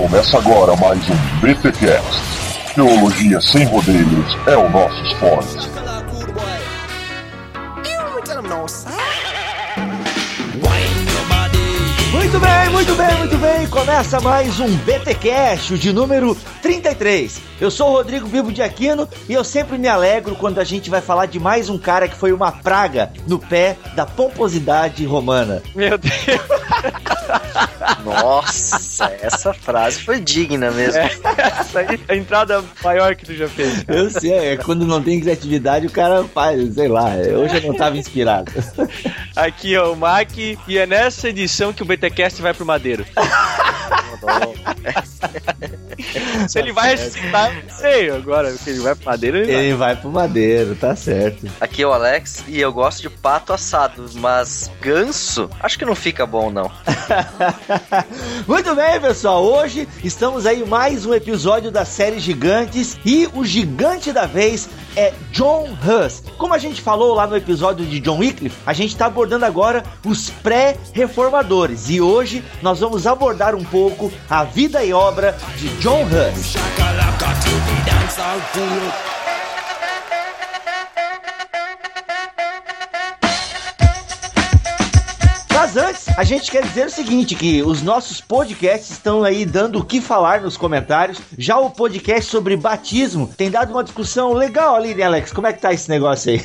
Começa agora mais um BTcast. Teologia sem rodeios é o nosso esporte. Muito bem, muito bem, muito bem. Começa mais um BTcast, de número 33. Eu sou o Rodrigo Bibo de Aquino e eu sempre me alegro quando a gente vai falar de mais um cara que foi uma praga no pé da pomposidade romana. Meu Deus. Nossa, essa frase foi digna mesmo. É, essa aí, a entrada maior que tu já fez. Eu sei, é quando não tem criatividade o cara faz, sei lá. Hoje eu não tava inspirado. Aqui é o Mac e é nessa edição que o BTcast vai pro Madeiro. Se ele vai ressuscitar, não sei agora. Se ele vai pro Madeiro, ele, ele vai. vai pro Madeiro, tá certo. Aqui é o Alex e eu gosto de pato assado, mas ganso, acho que não fica bom não. Muito bem, pessoal. Hoje estamos aí mais um episódio da série Gigantes e o gigante da vez é John Hus. Como a gente falou lá no episódio de John Wycliffe, a gente está abordando agora os pré-reformadores e hoje nós vamos abordar um pouco a vida e obra de John Hus. Mas antes, a gente quer dizer o seguinte, que os nossos podcasts estão aí dando o que falar nos comentários. Já o podcast sobre batismo tem dado uma discussão legal ali, né, Alex? Como é que tá esse negócio aí?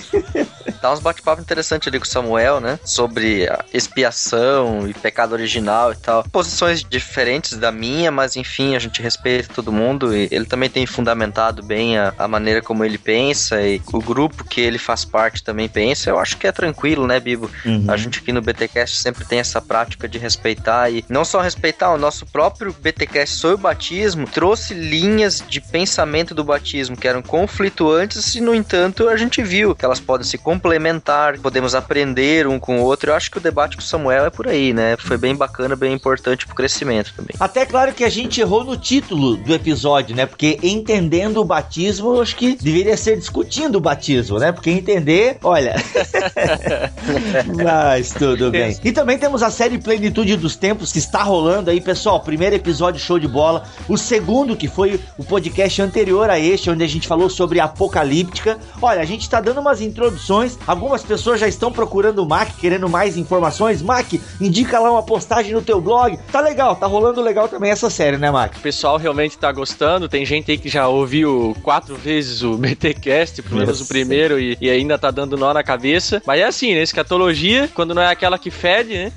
Dá uns bate-papo interessantes ali com o Samuel, né? Sobre expiação e pecado original e tal. Posições diferentes da minha, mas enfim, a gente respeita todo mundo e ele também tem fundamentado bem a, a maneira como ele pensa e o grupo que ele faz parte também pensa. Eu acho que é tranquilo, né, Bibo? Uhum. A gente aqui no BTcast sempre tem essa prática de respeitar e não só respeitar, o nosso próprio BTcast sobre o batismo trouxe linhas de pensamento do batismo que eram conflituantes e, no entanto, a gente viu que elas podem se complementar, podemos aprender um com o outro. Eu acho que o debate com o Samuel é por aí, né? Foi bem bacana, bem importante pro crescimento também. Até claro que a gente errou no título do episódio, né? Porque entendendo o batismo, eu acho que deveria ser discutindo o batismo, né? Porque entender, olha. Mas tudo bem. E também temos a série Plenitude dos Tempos que está rolando aí, pessoal. Primeiro episódio show de bola. O segundo, que foi o podcast anterior a este, onde a gente falou sobre Apocalíptica. Olha, a gente está dando umas introduções. Algumas pessoas já estão procurando o Mac, querendo mais informações. Mac, indica lá uma postagem no teu blog. Tá legal, tá rolando legal também essa série, né, Mac? O pessoal realmente tá gostando. Tem gente aí que já ouviu quatro vezes o BTcast, pelo menos o primeiro, e, e, ainda tá dando nó na cabeça. Mas é assim, né? Escatologia, quando não é aquela que fede, né?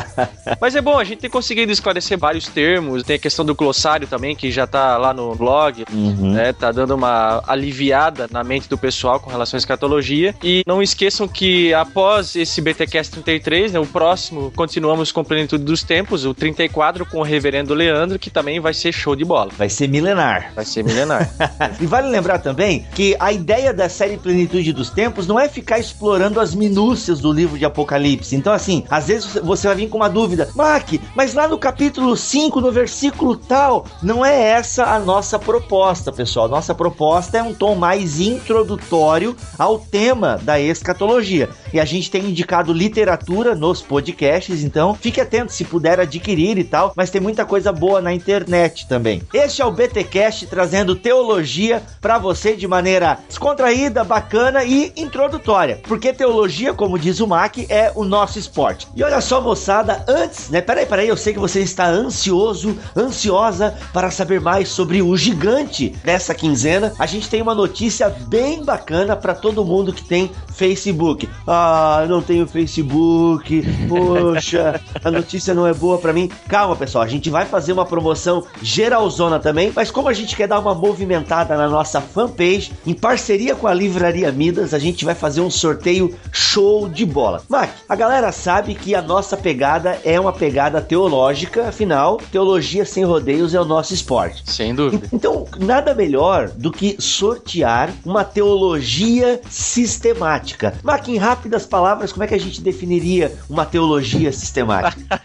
Mas é bom, a gente tem conseguido esclarecer vários termos. Tem a questão do glossário também, que já tá lá no blog, uhum. né? Tá dando uma aliviada na mente do pessoal com relação à escatologia. E não esqueçam que após esse BTcast 33, né, o próximo, continuamos com Plenitude dos Tempos, o 34 com o Reverendo Leandro, que também vai ser show de bola. Vai ser milenar. Vai ser milenar. e vale lembrar também que a ideia da série Plenitude dos Tempos não é ficar explorando as minúcias do livro de Apocalipse. Então, assim, às vezes você vai vir com uma dúvida, Mac, mas lá no capítulo 5, no versículo tal, não é essa a nossa proposta, pessoal. Nossa proposta é um tom mais introdutório ao tema da escatologia. E a gente tem indicado literatura nos podcasts, então fique atento se puder adquirir e tal, mas tem muita coisa boa na internet também. Este é o BTcast trazendo teologia para você de maneira descontraída, bacana e introdutória, porque teologia, como diz o Mac, é o nosso esporte. E olha só, moçada, antes, né? Peraí, peraí, eu sei que você está ansioso, ansiosa para saber mais sobre o gigante dessa quinzena. A gente tem uma notícia bem bacana para todo mundo que tem Facebook. Ah, não tenho Facebook. Poxa, a notícia não é boa para mim. Calma, pessoal, a gente vai fazer uma promoção geralzona também, mas como a gente quer dar uma movimentada na nossa fanpage, em parceria com a Livraria Midas, a gente vai fazer um sorteio show de bola. Mac, a galera sabe que a nossa pegada é uma pegada teológica, afinal, teologia sem rodeios é o nosso esporte. Sem dúvida. Então, nada melhor do que sortear uma teologia sistemática. Mac, em rápidas palavras, como é que a gente definiria uma teologia sistemática?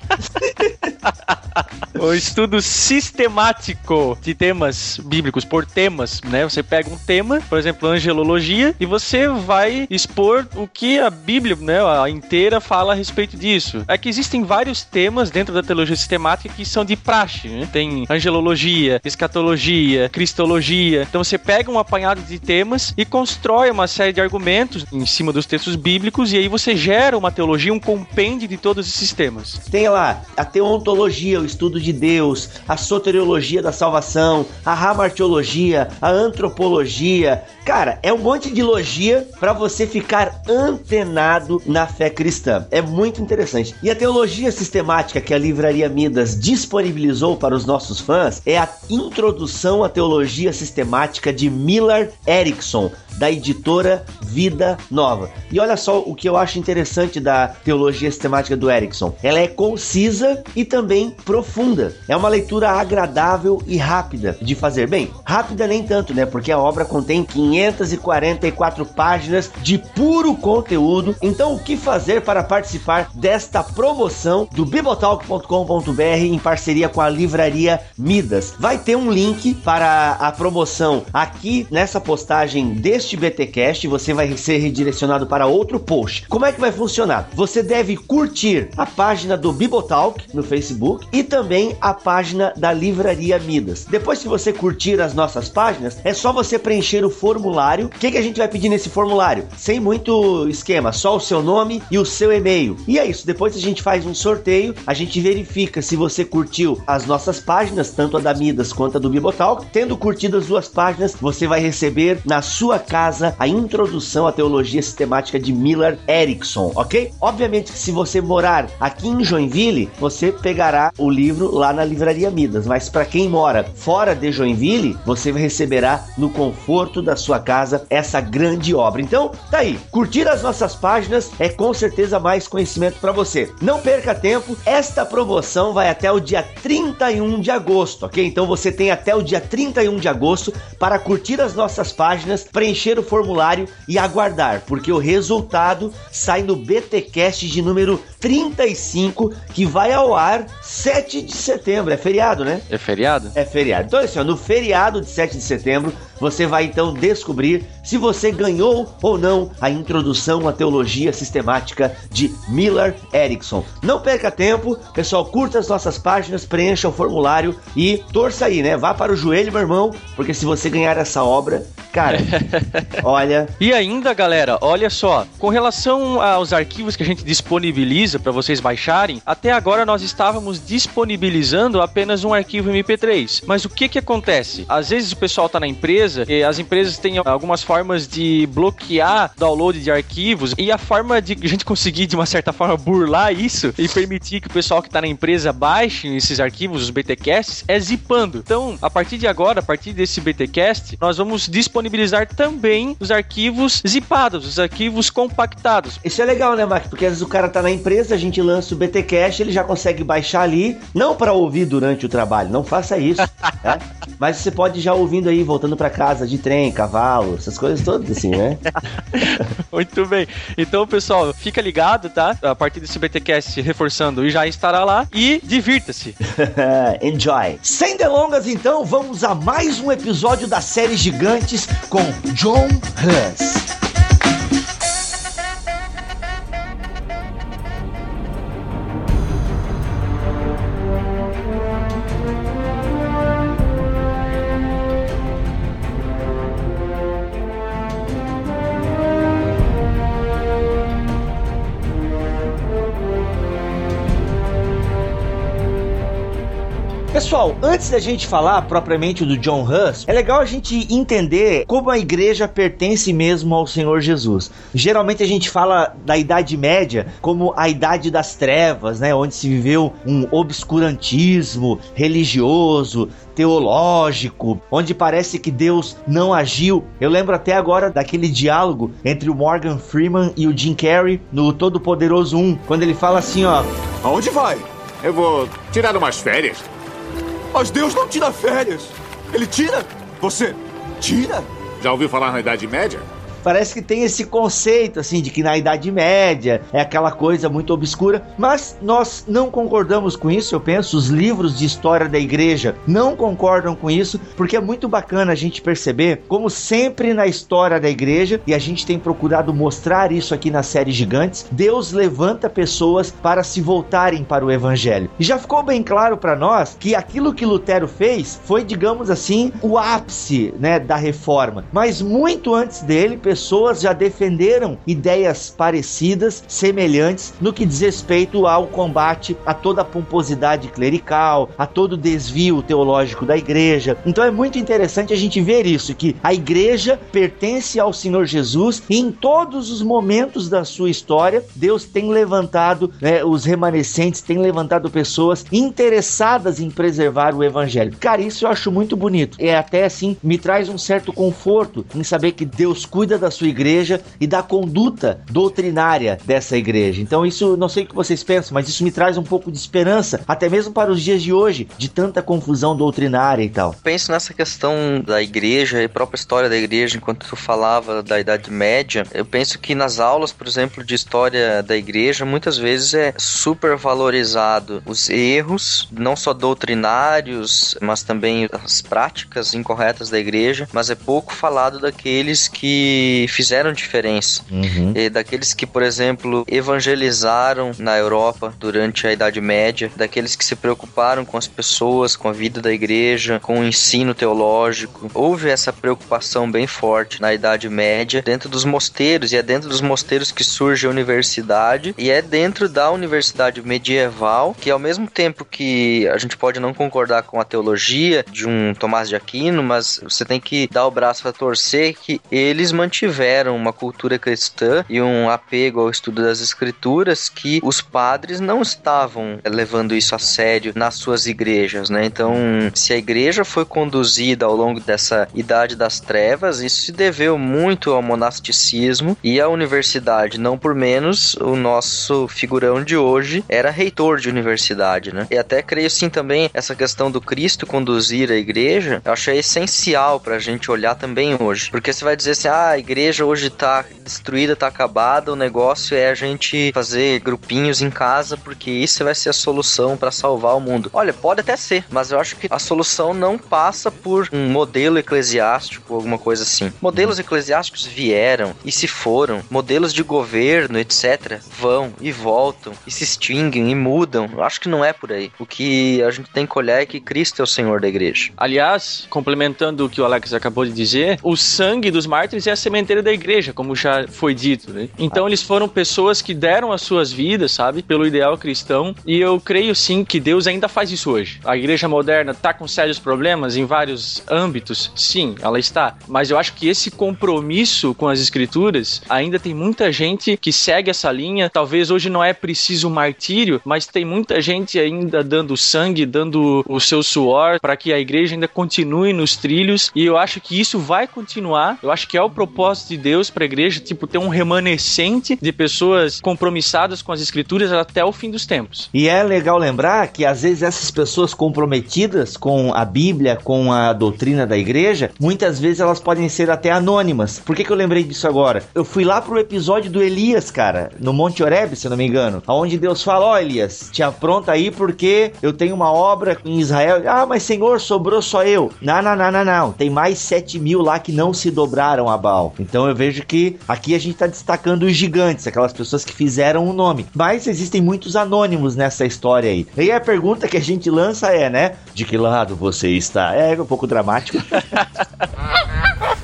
o estudo sistemático de temas bíblicos por temas, né? Você pega um tema, por exemplo, angelologia, e você vai expor o que a Bíblia, né, a inteira fala a respeito disso. É que existem vários temas dentro da teologia sistemática que são de praxe, né? Tem angelologia, escatologia, cristologia. Então você pega um apanhado de temas e constrói uma série de argumentos em cima dos textos bíblicos e aí você gera uma teologia, um compêndio de todos esses temas. Tem lá a teontologia, o estudo de Deus, a soteriologia da salvação, a ramartiologia, a antropologia. Cara, é um monte de logia para você ficar antenado na fé cristã. É muito interessante. E a teologia sistemática que a Livraria Midas disponibilizou para os nossos fãs é a Introdução à Teologia Sistemática de Miller Erickson da editora Vida Nova. E olha só o que eu acho interessante da teologia sistemática do Erickson. Ela é concisa e também profunda. É uma leitura agradável e rápida de fazer. Bem, rápida nem tanto, né? Porque a obra contém 544 páginas de puro conteúdo. Então, o que fazer para participar desta promoção do bibotalk.com.br em parceria com a livraria Midas? Vai ter um link para a promoção aqui nessa postagem deste este BTcast, você vai ser redirecionado para outro post. Como é que vai funcionar? Você deve curtir a página do Bibotalk no Facebook e também a página da Livraria Midas. Depois que você curtir as nossas páginas, é só você preencher o formulário. O que, que a gente vai pedir nesse formulário? Sem muito esquema, só o seu nome e o seu e-mail. E é isso. Depois a gente faz um sorteio, a gente verifica se você curtiu as nossas páginas, tanto a da Midas quanto a do Bibotalk. Tendo curtido as duas páginas, você vai receber na sua casa a introdução à teologia sistemática de Miller Erickson, ok? Obviamente que se você morar aqui em Joinville, você pegará o livro lá na livraria Midas, mas para quem mora fora de Joinville, você receberá no conforto da sua casa essa grande obra. Então, tá aí, curtir as nossas páginas é com certeza mais conhecimento para você. Não perca tempo, esta promoção vai até o dia 31 de agosto, ok? Então você tem até o dia 31 de agosto para curtir as nossas páginas, preencher preencher o formulário e aguardar, porque o resultado sai no BTcast de número 35, que vai ao ar 7 de setembro. É feriado, né? É feriado? É feriado. Então, assim, ó, no feriado de 7 de setembro, você vai então descobrir se você ganhou ou não a introdução à teologia sistemática de Miller Erickson. Não perca tempo, pessoal, curta as nossas páginas, preencha o formulário e torça aí, né? Vá para o joelho, meu irmão, porque se você ganhar essa obra, cara, olha. E ainda, galera, olha só, com relação aos arquivos que a gente disponibiliza para vocês baixarem, até agora nós estávamos disponibilizando apenas um arquivo MP3. Mas o que que acontece? Às vezes o pessoal tá na empresa empresa, as empresas têm algumas formas de bloquear download de arquivos e a forma de a gente conseguir, de uma certa forma, burlar isso e permitir que o pessoal que está na empresa baixe esses arquivos, os BTcasts, é zipando. Então, a partir de agora, a partir desse BTcast, nós vamos disponibilizar também os arquivos zipados, os arquivos compactados. Isso é legal, né, Mark? Porque às vezes o cara tá na empresa, a gente lança o BTcast, ele já consegue baixar ali, não para ouvir durante o trabalho, não faça isso, né? Mas você pode já ouvindo aí, voltando para casa de trem, cavalo, essas coisas todas assim, né? Muito bem. Então, pessoal, fica ligado, tá? A partir desse BTcast reforçando e já estará lá e divirta-se. Enjoy. Sem delongas, então, vamos a mais um episódio da série Gigantes com John Hus. Pessoal, antes da gente falar propriamente do John Huss, é legal a gente entender como a igreja pertence mesmo ao Senhor Jesus. Geralmente a gente fala da Idade Média como a Idade das Trevas, né, onde se viveu um obscurantismo religioso, teológico, onde parece que Deus não agiu. Eu lembro até agora daquele diálogo entre o Morgan Freeman e o Jim Carrey no Todo Poderoso 1, quando ele fala assim, ó: "Aonde vai? Eu vou tirar umas férias." Mas Deus não tira férias. Ele tira. Você tira? Já ouviu falar na Idade Média? Parece que tem esse conceito, assim, de que na Idade Média é aquela coisa muito obscura, mas nós não concordamos com isso, eu penso, os livros de história da igreja não concordam com isso, porque é muito bacana a gente perceber como sempre na história da igreja, e a gente tem procurado mostrar isso aqui na série Gigantes, Deus levanta pessoas para se voltarem para o evangelho. E já ficou bem claro para nós que aquilo que Lutero fez foi, digamos assim, o ápice, né, da reforma. Mas muito antes dele, pessoas já defenderam ideias parecidas, semelhantes no que diz respeito ao combate a toda a pomposidade clerical, a todo o desvio teológico da igreja. Então é muito interessante a gente ver isso que a igreja pertence ao Senhor Jesus e em todos os momentos da sua história, Deus tem levantado né, os remanescentes, tem levantado pessoas interessadas em preservar o evangelho. Cara, isso eu acho muito bonito. É até assim, me traz um certo conforto em saber que Deus cuida da sua igreja e da conduta doutrinária dessa igreja. Então, isso, não sei o que vocês pensam, mas isso me traz um pouco de esperança, até mesmo para os dias de hoje, de tanta confusão doutrinária e tal. Penso nessa questão da igreja e própria história da igreja, enquanto tu falava da Idade Média, eu penso que nas aulas, por exemplo, de história da igreja, muitas vezes é super valorizado os erros, não só doutrinários, mas também as práticas incorretas da igreja, mas é pouco falado daqueles que fizeram diferença, uhum. daqueles que, por exemplo, evangelizaram na Europa durante a Idade Média, daqueles que se preocuparam com as pessoas, com a vida da igreja, com o ensino teológico. Houve essa preocupação bem forte na Idade Média dentro dos mosteiros, e é dentro dos mosteiros que surge a universidade, e é dentro da universidade medieval que, ao mesmo tempo que a gente pode não concordar com a teologia de um Tomás de Aquino, mas você tem que dar o braço a torcer que eles mantiveram uma cultura cristã e um apego ao estudo das escrituras que os padres não estavam levando isso a sério nas suas igrejas, né? Então, se a igreja foi conduzida ao longo dessa idade das trevas, isso se deveu muito ao monasticismo e à universidade, não por menos o nosso figurão de hoje era reitor de universidade, né? E até creio sim também essa questão do Cristo conduzir a igreja, eu achei essencial pra gente olhar também hoje, porque você vai dizer assim, ah, a igreja hoje tá destruída, tá acabada, o negócio é a gente fazer grupinhos em casa porque isso vai ser a solução para salvar o mundo. Olha, pode até ser, mas eu acho que a solução não passa por um modelo eclesiástico, alguma coisa assim. Modelos eclesiásticos vieram e se foram, modelos de governo, etc, vão e voltam e se extinguem e mudam. Eu acho que não é por aí. O que a gente tem que olhar é que Cristo é o Senhor da igreja. Aliás, complementando o que o Alex acabou de dizer, o sangue dos mártires é a sementeira da igreja, como já foi dito, né? Então eles foram pessoas que deram as suas vidas, sabe, pelo ideal cristão, e eu creio sim que Deus ainda faz isso hoje. A igreja moderna tá com sérios problemas em vários âmbitos, sim, ela está, mas eu acho que esse compromisso com as escrituras ainda tem muita gente que segue essa linha. Talvez hoje não é preciso martírio, mas tem muita gente ainda dando sangue, dando o seu suor para que a igreja ainda continue nos trilhos, e eu acho que isso vai continuar. Eu acho que é o propósito de Deus para a igreja, tipo, ter um remanescente de pessoas compromissadas com as escrituras até o fim dos tempos. E é legal lembrar que às vezes essas pessoas comprometidas com a Bíblia, com a doutrina da igreja, muitas vezes elas podem ser até anônimas. Por que, que eu lembrei disso agora? Eu fui lá pro episódio do Elias, cara, no Monte Oreb, se eu não me engano, onde Deus fala: Ó, oh, Elias, te apronta aí porque eu tenho uma obra em Israel. Ah, mas Senhor, sobrou só eu. Não, não, não, não, não. Tem mais sete mil lá que não se dobraram a Baal. Então eu vejo que aqui a gente está destacando os gigantes, aquelas pessoas que fizeram o um nome. Mas existem muitos anônimos nessa história aí. E a pergunta que a gente lança é, né? De que lado você está? É um pouco dramático.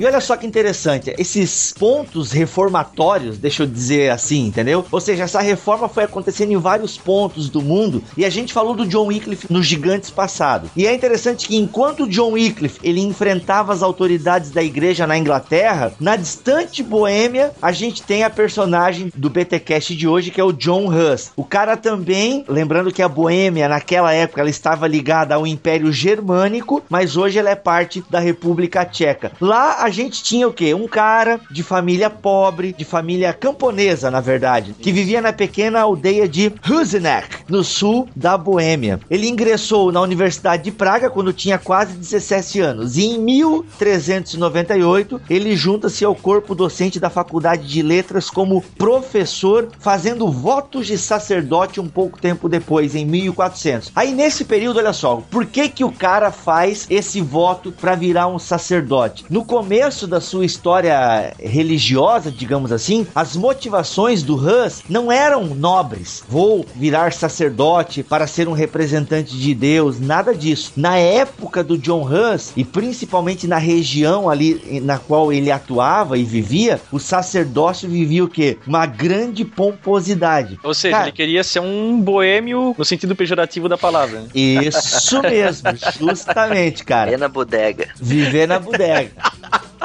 E olha só que interessante, esses pontos reformatórios, deixa eu dizer assim, entendeu? Ou seja, essa reforma foi acontecendo em vários pontos do mundo e a gente falou do John Wycliffe nos Gigantes passado. E é interessante que enquanto John Wycliffe ele enfrentava as autoridades da igreja na Inglaterra, na distante Boêmia, a gente tem a personagem do BTcast de hoje que é o John Hus. O cara também, lembrando que a Boêmia naquela época ela estava ligada ao Império Germânico, mas hoje ela é parte da República Tcheca. Lá a a gente tinha o quê? Um cara de família pobre, de família camponesa, na verdade, que vivia na pequena aldeia de Husinec, no sul da Boêmia. Ele ingressou na Universidade de Praga quando tinha quase 17 anos e em 1398 ele junta-se ao corpo docente da Faculdade de Letras como professor, fazendo votos de sacerdote um pouco tempo depois, em 1400. Aí nesse período, olha só, por que que o cara faz esse voto para virar um sacerdote? No começo da sua história religiosa, digamos assim, as motivações do Hus não eram nobres. Vou virar sacerdote para ser um representante de Deus, nada disso. Na época do John Hus e principalmente na região ali na qual ele atuava e vivia, o sacerdócio vivia o quê? Uma grande pomposidade. Ou seja, Cara, ele queria ser um boêmio no sentido pejorativo da palavra. Isso mesmo, justamente, cara. Viver na bodega. Viver na bodega.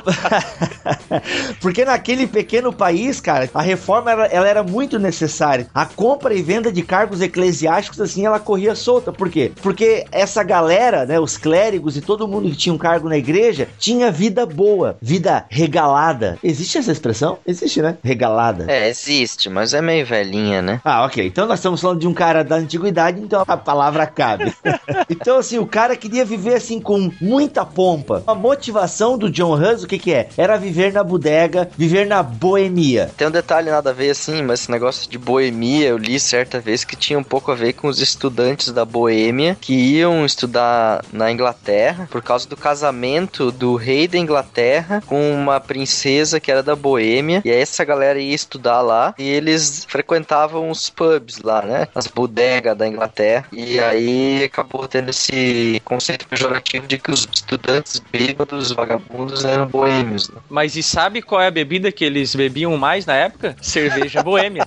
Porque naquele pequeno país, cara, a reforma ela, ela, era muito necessária. A compra e venda de cargos eclesiásticos, assim, ela corria solta. Por quê? Porque essa galera, né, os clérigos e todo mundo que tinha um cargo na igreja, tinha vida boa, vida regalada. Existe essa expressão? Existe, né? Regalada. É, existe, mas é meio velhinha, né? Ah, ok. Então nós estamos falando de um cara da antiguidade, então a palavra cabe. então, assim, o cara queria viver assim com muita pompa. A motivação do John Hus, o que que é? Era viver na bodega, viver na boemia. Tem um detalhe nada a ver assim, mas esse negócio de boemia, eu li certa vez que tinha um pouco a ver com os estudantes da Boêmia que iam estudar na Inglaterra por causa do casamento do rei da Inglaterra com uma princesa que era da Boêmia. E aí essa galera ia estudar lá e eles frequentavam os pubs lá, né? As bodegas da Inglaterra. E aí acabou tendo esse conceito pejorativo de que os estudantes bêbados, vagabundos eram boêmios. Né? Mas e sabe qual é a bebida que eles bebiam mais na época? Cerveja boêmia.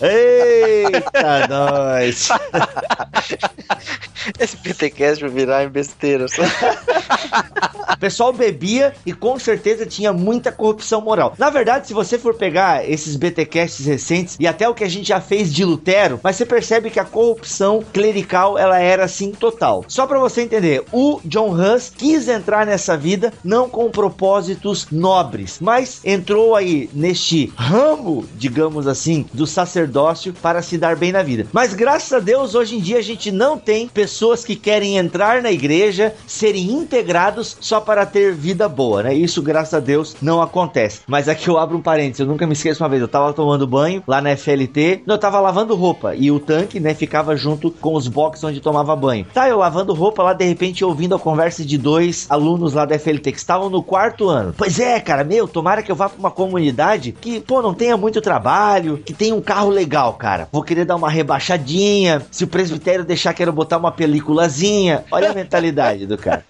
Eita, nós! Esse PTCast virar em besteira. o pessoal bebia e com certeza tinha muita corrupção moral. Na verdade, se você for pegar esses BTcasts recentes e até o que a gente já fez de Lutero, mas você percebe que a corrupção clerical ela era assim total. Só para você entender, o John Hus quis entrar nessa vida não com propósitos nobres, mas entrou aí neste ramo, digamos assim, do sacerdócio para se dar bem na vida. Mas graças a Deus, hoje em dia a gente não tem pessoas que querem entrar na igreja, serem integrados só para ter vida boa, né? Isso, graças a Deus, não acontece. Mas aqui eu abro um parênteses, eu nunca me esqueço uma vez, eu tava tomando banho lá na FLT, eu tava lavando roupa e o tanque, né, ficava junto com os boxes onde tomava banho. Tá, eu lavando roupa lá, de repente ouvindo a conversa de dois alunos lá da FLT que estavam no quarto ano. Pois é, cara, meu, tomara que eu vá pra uma comunidade que, pô, não tenha muito trabalho, que tenha um carro legal, cara. Vou querer dar uma rebaixadinha, se o presbitério deixar, quero botar uma peliculazinha. Olha a mentalidade do cara.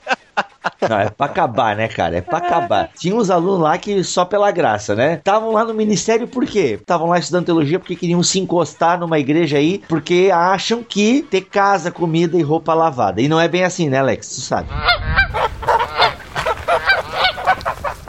Não, é pra acabar, né, cara? É pra acabar. Tinha uns alunos lá que só pela graça, né? Estavam lá no ministério por quê? Estavam lá estudando teologia porque queriam se encostar numa igreja aí, porque acham que ter casa, comida e roupa lavada. E não é bem assim, né, Alex? Tu sabe.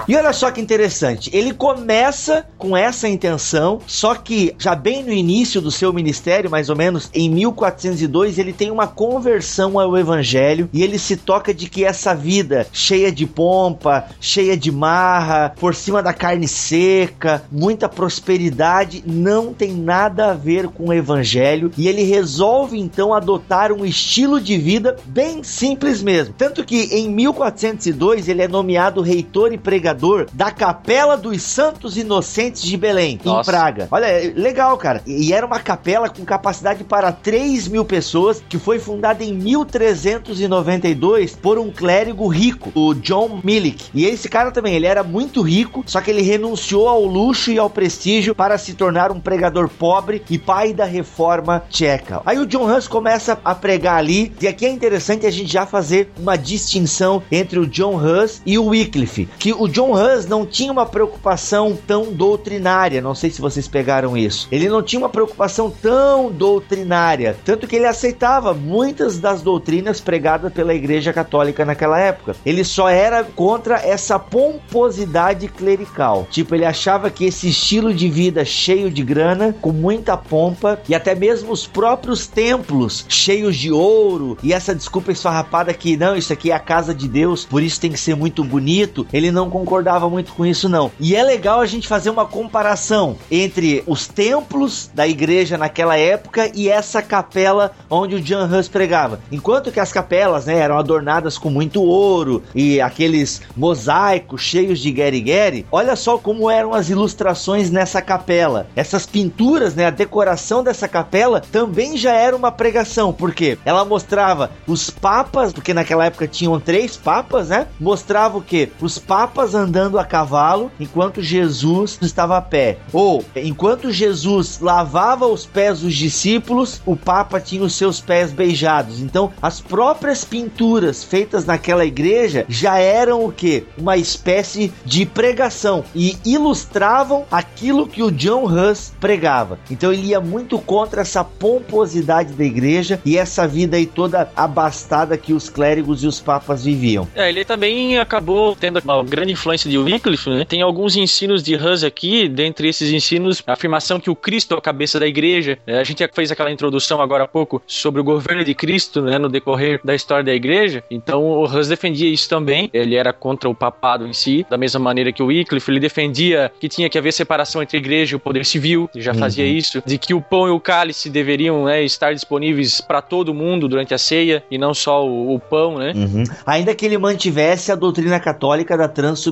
E olha só que interessante, ele começa com essa intenção, só que já bem no início do seu ministério, mais ou menos em 1402, ele tem uma conversão ao evangelho e ele se toca de que essa vida cheia de pompa, cheia de marra, por cima da carne seca, muita prosperidade, não tem nada a ver com o evangelho e ele resolve então adotar um estilo de vida bem simples mesmo. Tanto que em 1402 ele é nomeado reitor e pregador da Capela dos Santos Inocentes de Belém, Nossa. em Praga. Olha, é legal, cara. E era uma capela com capacidade para 3 mil pessoas, que foi fundada em 1392 por um clérigo rico, o John Milik. E esse cara também, ele era muito rico, só que ele renunciou ao luxo e ao prestígio para se tornar um pregador pobre e pai da reforma tcheca. Aí o John Hus começa a pregar ali, e aqui é interessante a gente já fazer uma distinção entre o John Hus e o Wycliffe, que o John John Hus não tinha uma preocupação tão doutrinária, não sei se vocês pegaram isso. Ele não tinha uma preocupação tão doutrinária, tanto que ele aceitava muitas das doutrinas pregadas pela Igreja Católica naquela época. Ele só era contra essa pomposidade clerical. Tipo, ele achava que esse estilo de vida cheio de grana, com muita pompa e até mesmo os próprios templos cheios de ouro e essa desculpa esfarrapada que não, isso aqui é a casa de Deus, por isso tem que ser muito bonito. Ele não concordava muito com isso não. E é legal a gente fazer uma comparação entre os templos da igreja naquela época e essa capela onde o John Hus pregava. Enquanto que as capelas, né, eram adornadas com muito ouro e aqueles mosaicos cheios de guerigueri, olha só como eram as ilustrações nessa capela. Essas pinturas, né, a decoração dessa capela também já era uma pregação, porque ela mostrava os papas, porque naquela época tinham três papas, né? Mostrava o que? Os papas andando a cavalo enquanto Jesus estava a pé. Ou enquanto Jesus lavava os pés dos discípulos, o papa tinha os seus pés beijados. Então, as próprias pinturas feitas naquela igreja já eram o que? Uma espécie de pregação e ilustravam aquilo que o John Hus pregava. Então, ele ia muito contra essa pomposidade da igreja e essa vida aí toda abastada que os clérigos e os papas viviam. É, ele também acabou tendo uma grande influência de Wycliffe, né? Tem alguns ensinos de Hus aqui, dentre esses ensinos, a afirmação que o Cristo é a cabeça da igreja. É, a gente fez aquela introdução agora há pouco sobre o governo de Cristo, né, no decorrer da história da igreja. Então o Hus defendia isso também. Ele era contra o papado em si, da mesma maneira que o Wycliffe, ele defendia que tinha que haver separação entre a igreja e o poder civil, ele já uhum. fazia isso, de que o pão e o cálice deveriam né, estar disponíveis para todo mundo durante a ceia e não só o, o pão, né? Uhum. Ainda que ele mantivesse a doutrina católica da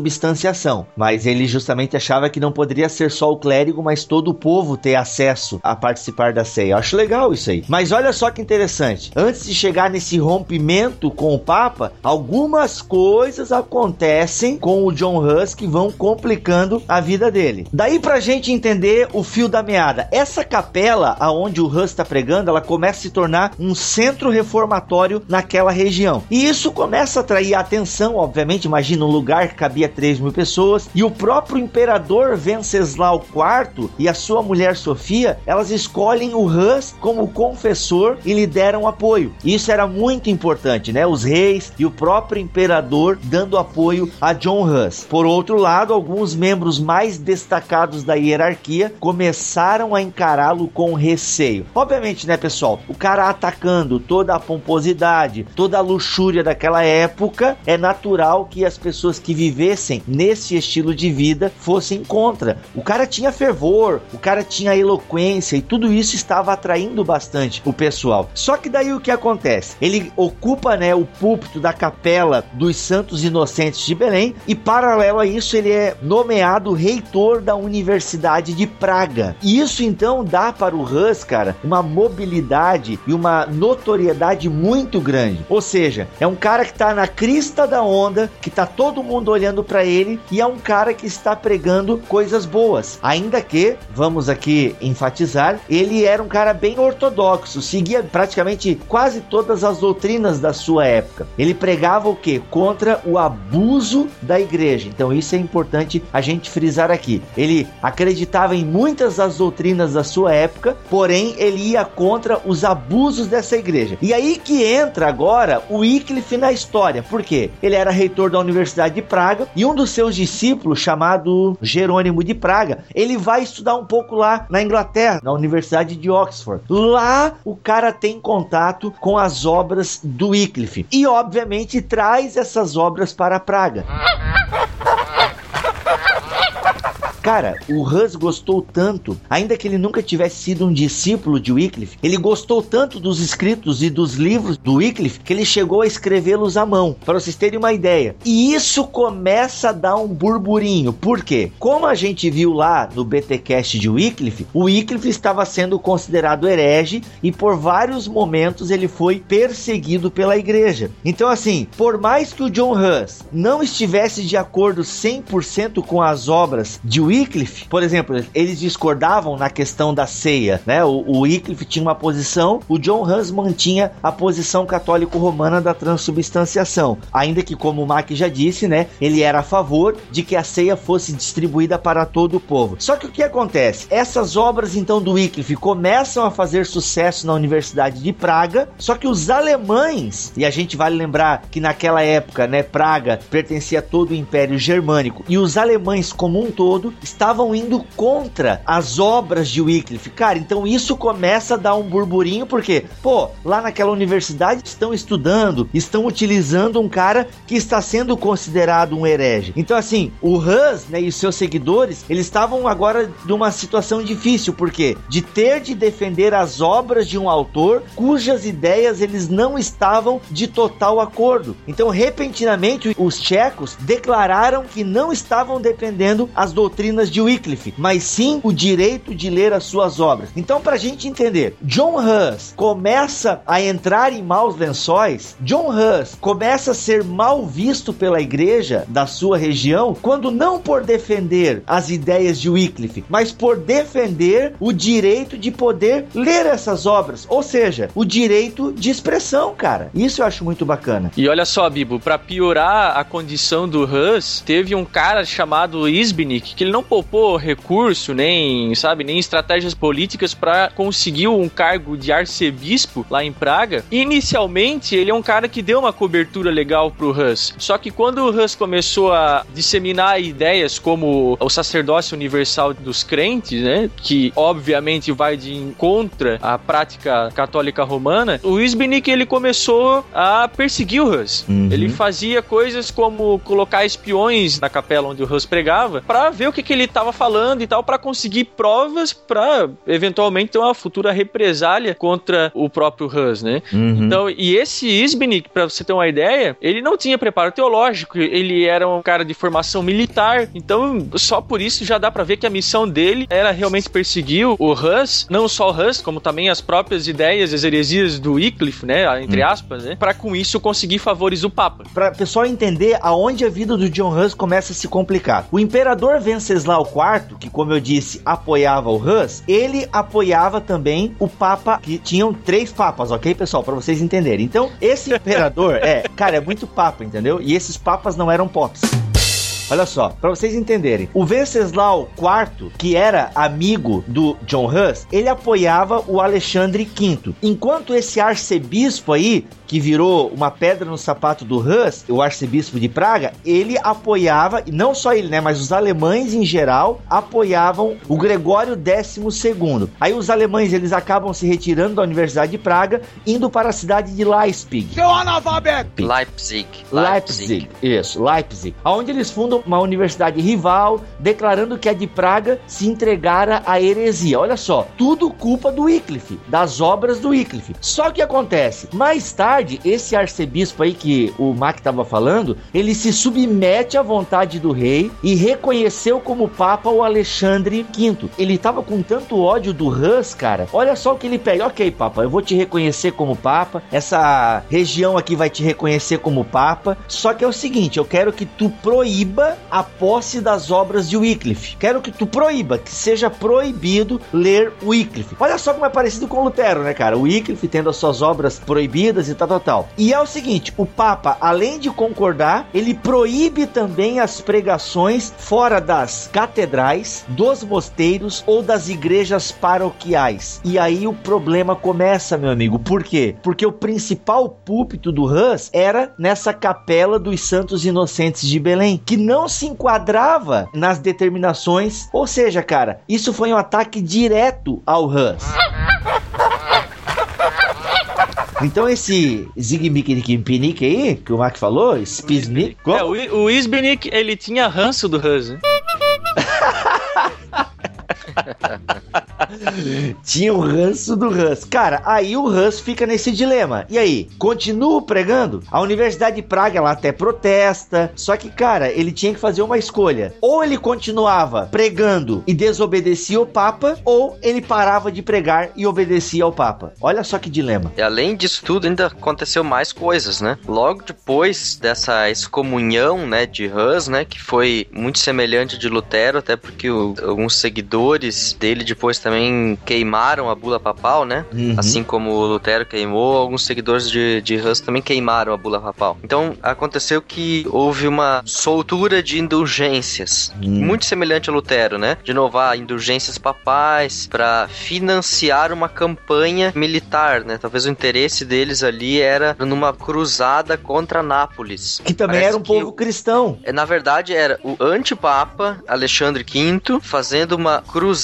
transubstanciação, mas ele justamente achava que não poderia ser só o clérigo, mas todo o povo ter acesso a participar da ceia. Eu acho legal isso aí. Mas olha só que interessante. Antes de chegar nesse rompimento com o Papa, algumas coisas acontecem com o John Hus que vão complicando a vida dele. Daí pra gente entender o fio da meada. Essa capela aonde o Hus está pregando, ela começa a se tornar um centro reformatório naquela região. E isso começa a atrair a atenção, obviamente. Imagina um lugar que cabia 3 mil pessoas. E o próprio imperador Venceslau IV e a sua mulher Sofia, elas escolhem o Hus como confessor e lhe deram apoio. Isso era muito importante, né? Os reis e o próprio imperador dando apoio a John Hus. Por outro lado, alguns membros mais destacados da hierarquia começaram a encará-lo com receio. Obviamente, né, pessoal? O cara atacando toda a pomposidade, toda a luxúria daquela época, é natural que as pessoas que vivessem nesse estilo de vida fossem contra. O cara tinha fervor, o cara tinha eloquência e tudo isso estava atraindo bastante o pessoal. Só que daí o que acontece? Ele ocupa, né, o púlpito da capela dos Santos Inocentes de Belém e paralelo a isso ele é nomeado reitor da Universidade de Praga. E isso então dá para o Hus, cara, uma mobilidade e uma notoriedade muito grande. Ou seja, é um cara que está na crista da onda, que está todo mundo olhando para ele e é um cara que está pregando coisas boas. Ainda que, vamos aqui enfatizar, ele era um cara bem ortodoxo, seguia praticamente quase todas as doutrinas da sua época. Ele pregava o que? Contra o abuso da igreja. Então isso é importante a gente frisar aqui. Ele acreditava em muitas das doutrinas da sua época, porém ele ia contra os abusos dessa igreja. E aí que entra agora o Wycliffe na história. Por quê? Ele era reitor da Universidade de Praga e um dos seus discípulos, chamado Jerônimo de Praga, ele vai estudar um pouco lá na Inglaterra, na Universidade de Oxford. Lá o cara tem contato com as obras do Wycliffe e, obviamente, traz essas obras para Praga. Cara, o Hus gostou tanto, ainda que ele nunca tivesse sido um discípulo de Wycliffe, ele gostou tanto dos escritos e dos livros do Wycliffe que ele chegou a escrevê-los à mão, para vocês terem uma ideia. E isso começa a dar um burburinho, por quê? Como a gente viu lá no BTcast de Wycliffe, o Wycliffe estava sendo considerado herege e por vários momentos ele foi perseguido pela igreja. Então assim, por mais que o John Hus não estivesse de acordo 100% com as obras de Wycliffe, Wycliffe, por exemplo, eles discordavam na questão da ceia, né? O, o Wycliffe tinha uma posição, o John Hus mantinha a posição católico-romana da transubstanciação, ainda que, como o Mac já disse, né? Ele era a favor de que a ceia fosse distribuída para todo o povo. Só que o que acontece? Essas obras, então, do Wycliffe começam a fazer sucesso na Universidade de Praga, só que os alemães, e a gente vale lembrar que naquela época, né, Praga pertencia a todo o Império Germânico, e os alemães como um todo estavam indo contra as obras de Wycliffe. Cara, então isso começa a dar um burburinho, porque, pô, lá naquela universidade estão estudando, estão utilizando um cara que está sendo considerado um herege. Então, assim, o Hus, né, e seus seguidores, eles estavam agora numa situação difícil, porque de ter de defender as obras de um autor cujas ideias eles não estavam de total acordo. Então, repentinamente, os tchecos declararam que não estavam defendendo as doutrinas de Wycliffe, mas sim o direito de ler as suas obras. Então, para a gente entender, John Hus começa a entrar em maus lençóis, John Hus começa a ser mal visto pela igreja da sua região, quando não por defender as ideias de Wycliffe, mas por defender o direito de poder ler essas obras, ou seja, o direito de expressão, cara. Isso eu acho muito bacana. E olha só, Bibo, para piorar a condição do Hus, teve um cara chamado Isbinik que ele não poupou recurso nem, sabe, nem estratégias políticas para conseguir um cargo de arcebispo lá em Praga. Inicialmente, ele é um cara que deu uma cobertura legal pro Hus. Só que quando o Hus começou a disseminar ideias como o sacerdócio universal dos crentes, né, que obviamente vai de contra a prática católica romana, o Isbinik ele começou a perseguir o Hus. Uhum. Ele fazia coisas como colocar espiões na capela onde o Hus pregava para ver o que, que ele estava falando e tal, para conseguir provas para eventualmente ter uma futura represália contra o próprio Hus, né? Uhum. Então, e esse Isbinik, para você ter uma ideia, ele não tinha preparo teológico, ele era um cara de formação militar, então só por isso já dá para ver que a missão dele era realmente perseguir o Hus, não só o Hus, como também as próprias ideias, as heresias do Wycliffe, né, entre uhum. aspas, né, para com isso conseguir favores do Papa. Para pessoal entender aonde a vida do John Hus começa a se complicar. O imperador Venceslau IV, que como eu disse, apoiava o Hus, ele apoiava também o Papa, que tinham três papas, ok, pessoal? Para vocês entenderem. Então, esse imperador, é, cara, é muito papa, entendeu? E esses papas não eram pops. Olha só, para vocês entenderem, o Venceslau IV, que era amigo do John Hus, ele apoiava o Alexandre V. Enquanto esse arcebispo aí, que virou uma pedra no sapato do Hus, o arcebispo de Praga, ele apoiava, e não só ele, né, mas os alemães em geral apoiavam o Gregório XII. Aí os alemães eles acabam se retirando da Universidade de Praga, indo para a cidade de Leipzig. Seu analfabeto! Leipzig. Leipzig. Leipzig. Isso, Leipzig. Onde eles fundam uma universidade rival, declarando que a de Praga se entregara à heresia. Olha só, tudo culpa do Wycliffe, das obras do Wycliffe. Só que acontece, mais tarde, esse arcebispo aí que o Mac estava falando, ele se submete à vontade do rei e reconheceu como papa o Alexandre V. Ele estava com tanto ódio do Hus, cara. Olha só o que ele pega. Ok, papa, eu vou te reconhecer como papa. Essa região aqui vai te reconhecer como papa. Só que é o seguinte, eu quero que tu proíba a posse das obras de Wycliffe. Quero que tu proíba, que seja proibido ler Wycliffe. Olha só como é parecido com Lutero, né, cara? O Wycliffe tendo as suas obras proibidas e tal, E é o seguinte, o Papa, além de concordar, ele proíbe também as pregações fora das catedrais, dos mosteiros ou das igrejas paroquiais. E aí o problema começa, meu amigo. Por quê? Porque o principal púlpito do Hus era nessa capela dos Santos Inocentes de Belém, que não se enquadrava nas determinações. Ou seja, cara, isso foi um ataque direto ao Hans. Então esse Zigmikinikimpinic aí, que o Mark falou, Spiznik... É, o, o Isbenik, ele tinha ranço do Hans, né? Tinha o ranço do Hus. Cara, aí o Hus fica nesse dilema. E aí, continuo pregando? A Universidade de Praga ela até protesta. Só que, cara, ele tinha que fazer uma escolha. Ou ele continuava pregando e desobedecia o Papa, ou ele parava de pregar e obedecia ao Papa. Olha só que dilema. E além disso tudo, ainda aconteceu mais coisas, né? Logo depois dessa excomunhão, né, de Hus, né, que foi muito semelhante de Lutero, até porque o, alguns seguidores dele depois também queimaram a bula papal, né? Uhum. Assim como o Lutero queimou, alguns seguidores de, de Hus também queimaram a bula papal. Então, aconteceu que houve uma soltura de indulgências, Hum. muito semelhante a Lutero, né? De inovar indulgências papais para financiar uma campanha militar, né? Talvez o interesse deles ali era numa cruzada contra Nápoles. Que também Parece era um povo cristão. é, Na verdade, era o antipapa Alexandre V fazendo uma cruzada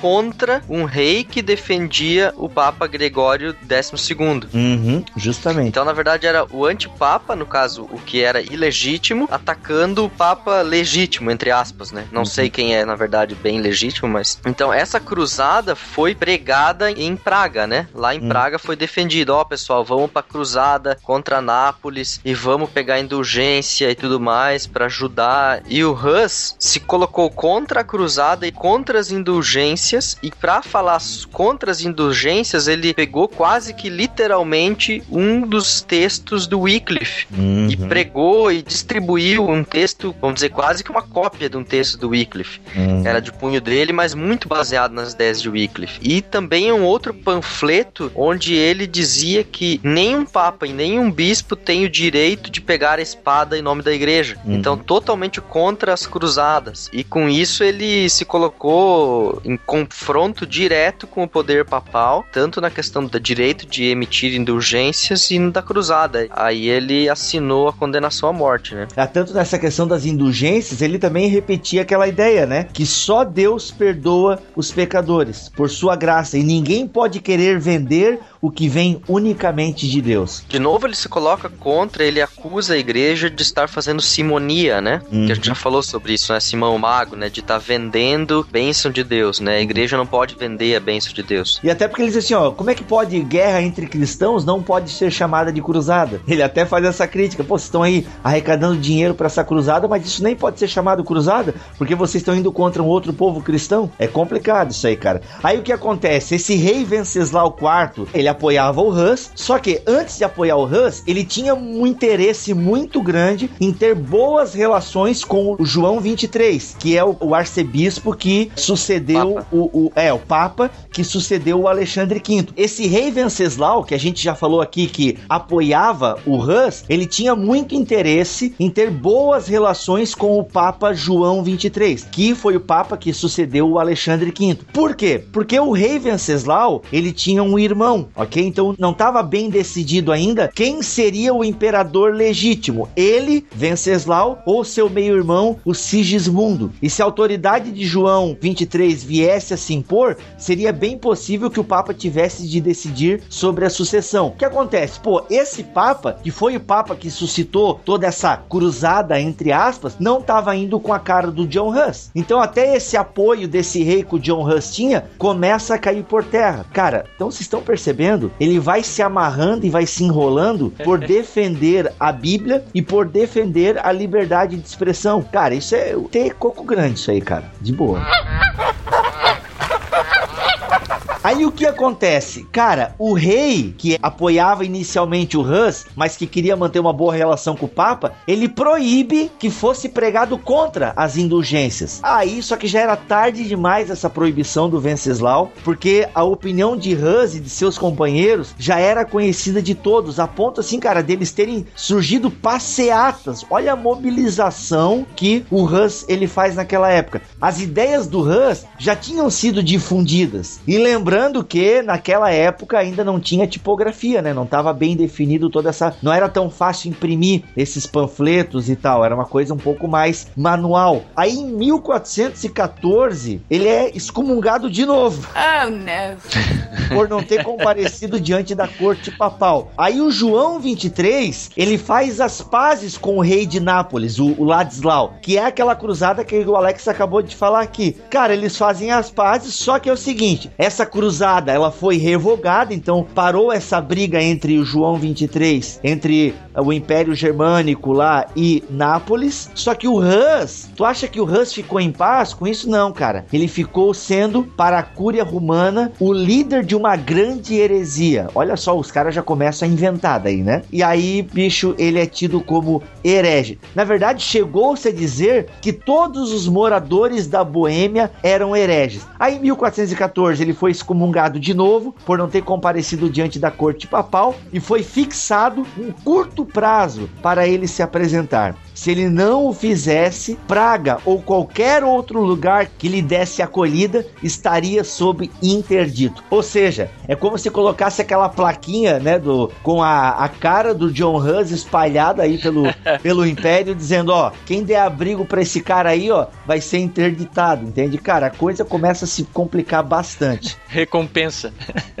contra um rei que defendia o Papa Gregório XII. Uhum, justamente. Então, na verdade, era o antipapa, no caso, o que era ilegítimo, atacando o papa legítimo, entre aspas, né? Não sei quem é, na verdade, bem legítimo, mas. Então, essa cruzada foi pregada em Praga, né? Lá em Hum. Praga foi defendido: ó, pessoal, vamos pra cruzada contra Nápoles e vamos pegar indulgência e tudo mais pra ajudar. E o Hus se colocou contra a cruzada e contra as indulgências, e pra falar contra as indulgências, ele pegou quase que literalmente um dos textos do Wycliffe Uhum. e pregou e distribuiu um texto, vamos dizer, quase que uma cópia de um texto do Wycliffe. Uhum. Era de punho dele, mas muito baseado nas ideias de Wycliffe. E também um outro panfleto onde ele dizia que nenhum papa e nenhum bispo tem o direito de pegar a espada em nome da igreja. Uhum. Então, totalmente contra as cruzadas. E com isso ele se colocou em confronto direto com o poder papal, tanto na questão do direito de emitir indulgências e da cruzada. Aí ele assinou a condenação à morte, né? Ah, Tanto nessa questão das indulgências, ele também repetia aquela ideia, né? Que só Deus perdoa os pecadores por sua graça e ninguém pode querer vender o que vem unicamente de Deus. De novo, ele se coloca contra, ele acusa a igreja de estar fazendo simonia, né? Uhum. Que a gente já falou sobre isso, né? Simão Mago, né? De estar vendendo bênção de Deus, né? A igreja não pode vender a bênção de Deus. E até porque ele diz assim, ó, como é que pode guerra entre cristãos não pode ser chamada de cruzada? Ele até faz essa crítica, pô, vocês estão aí arrecadando dinheiro para essa cruzada, mas isso nem pode ser chamado cruzada, porque vocês estão indo contra um outro povo cristão. É complicado isso aí, cara. Aí o que acontece? Esse rei Venceslau IV, ele apoiava o Hus, só que antes de apoiar o Hus, ele tinha um interesse muito grande em ter boas relações com o João 23, que é o, o arcebispo que sucedeu o, o- é o Papa que sucedeu o Alexandre V. Esse rei Venceslau, que a gente já falou aqui que apoiava o Hus, ele tinha muito interesse em ter boas relações com o Papa João 23, que foi o Papa que sucedeu o Alexandre V. Por quê? Porque o rei Venceslau, ele tinha um irmão, ok? Então não estava bem decidido ainda quem seria o imperador legítimo, ele, Venceslau, ou seu meio-irmão, o Sigismundo. E se a autoridade de João 23 viesse a se impor, seria bem possível que o Papa tivesse de decidir sobre a sucessão. O que acontece? Pô, esse Papa, que foi o Papa que suscitou toda essa cruzada, entre aspas, não estava indo com a cara do John Hus. Então até esse apoio desse rei que o John Hus tinha, começa a cair por terra. Cara, então vocês estão percebendo? Ele vai se amarrando e vai se enrolando por defender a Bíblia e por defender a liberdade de expressão. Cara, isso é ter coco grande isso aí, cara. De boa. Aí o que acontece? Cara, o rei que apoiava inicialmente o Hus, mas que queria manter uma boa relação com o Papa, ele proíbe que fosse pregado contra as indulgências. Aí, só que já era tarde demais essa proibição do Venceslau, porque a opinião de Hus e de seus companheiros já era conhecida de todos, a ponto assim, cara, deles terem surgido passeatas. Olha a mobilização que o Hus ele faz naquela época. As ideias do Hus já tinham sido difundidas. E lembrando que naquela época ainda não tinha tipografia, né? Não estava bem definido toda essa, não era tão fácil imprimir esses panfletos e tal, era uma coisa um pouco mais manual. Aí em 1414, ele é excomungado de novo Oh no. por não ter comparecido diante da corte papal. Aí o João 23, ele faz as pazes com o rei de Nápoles, o, o Ladislau, que é aquela cruzada que o Alex acabou de falar aqui. Cara, eles fazem as pazes, só que é o seguinte: essa cruzada ela foi revogada, então parou essa briga entre o João 23, entre o Império Germânico lá e Nápoles. Só que o Hus, tu acha que o Hus ficou em paz com isso? Não, cara. Ele ficou sendo, para a Cúria Romana, o líder de uma grande heresia. Olha só, os caras já começam a inventar daí, né? E aí, bicho, ele é tido como herege. Na verdade, chegou-se a dizer que todos os moradores da Boêmia eram hereges. Aí, em 1414, ele foi excomungado de novo por não ter comparecido diante da corte papal e foi fixado um curto prazo para ele se apresentar. Se ele não o fizesse, Praga ou qualquer outro lugar que lhe desse acolhida estaria sob interdito. Ou seja, é como se colocasse aquela plaquinha, né, do com a, a cara do John Hus espalhada aí pelo, pelo império dizendo, ó, quem der abrigo para esse cara aí, ó, vai ser interditado, entende? Cara, a coisa começa a se complicar bastante. Recompensa.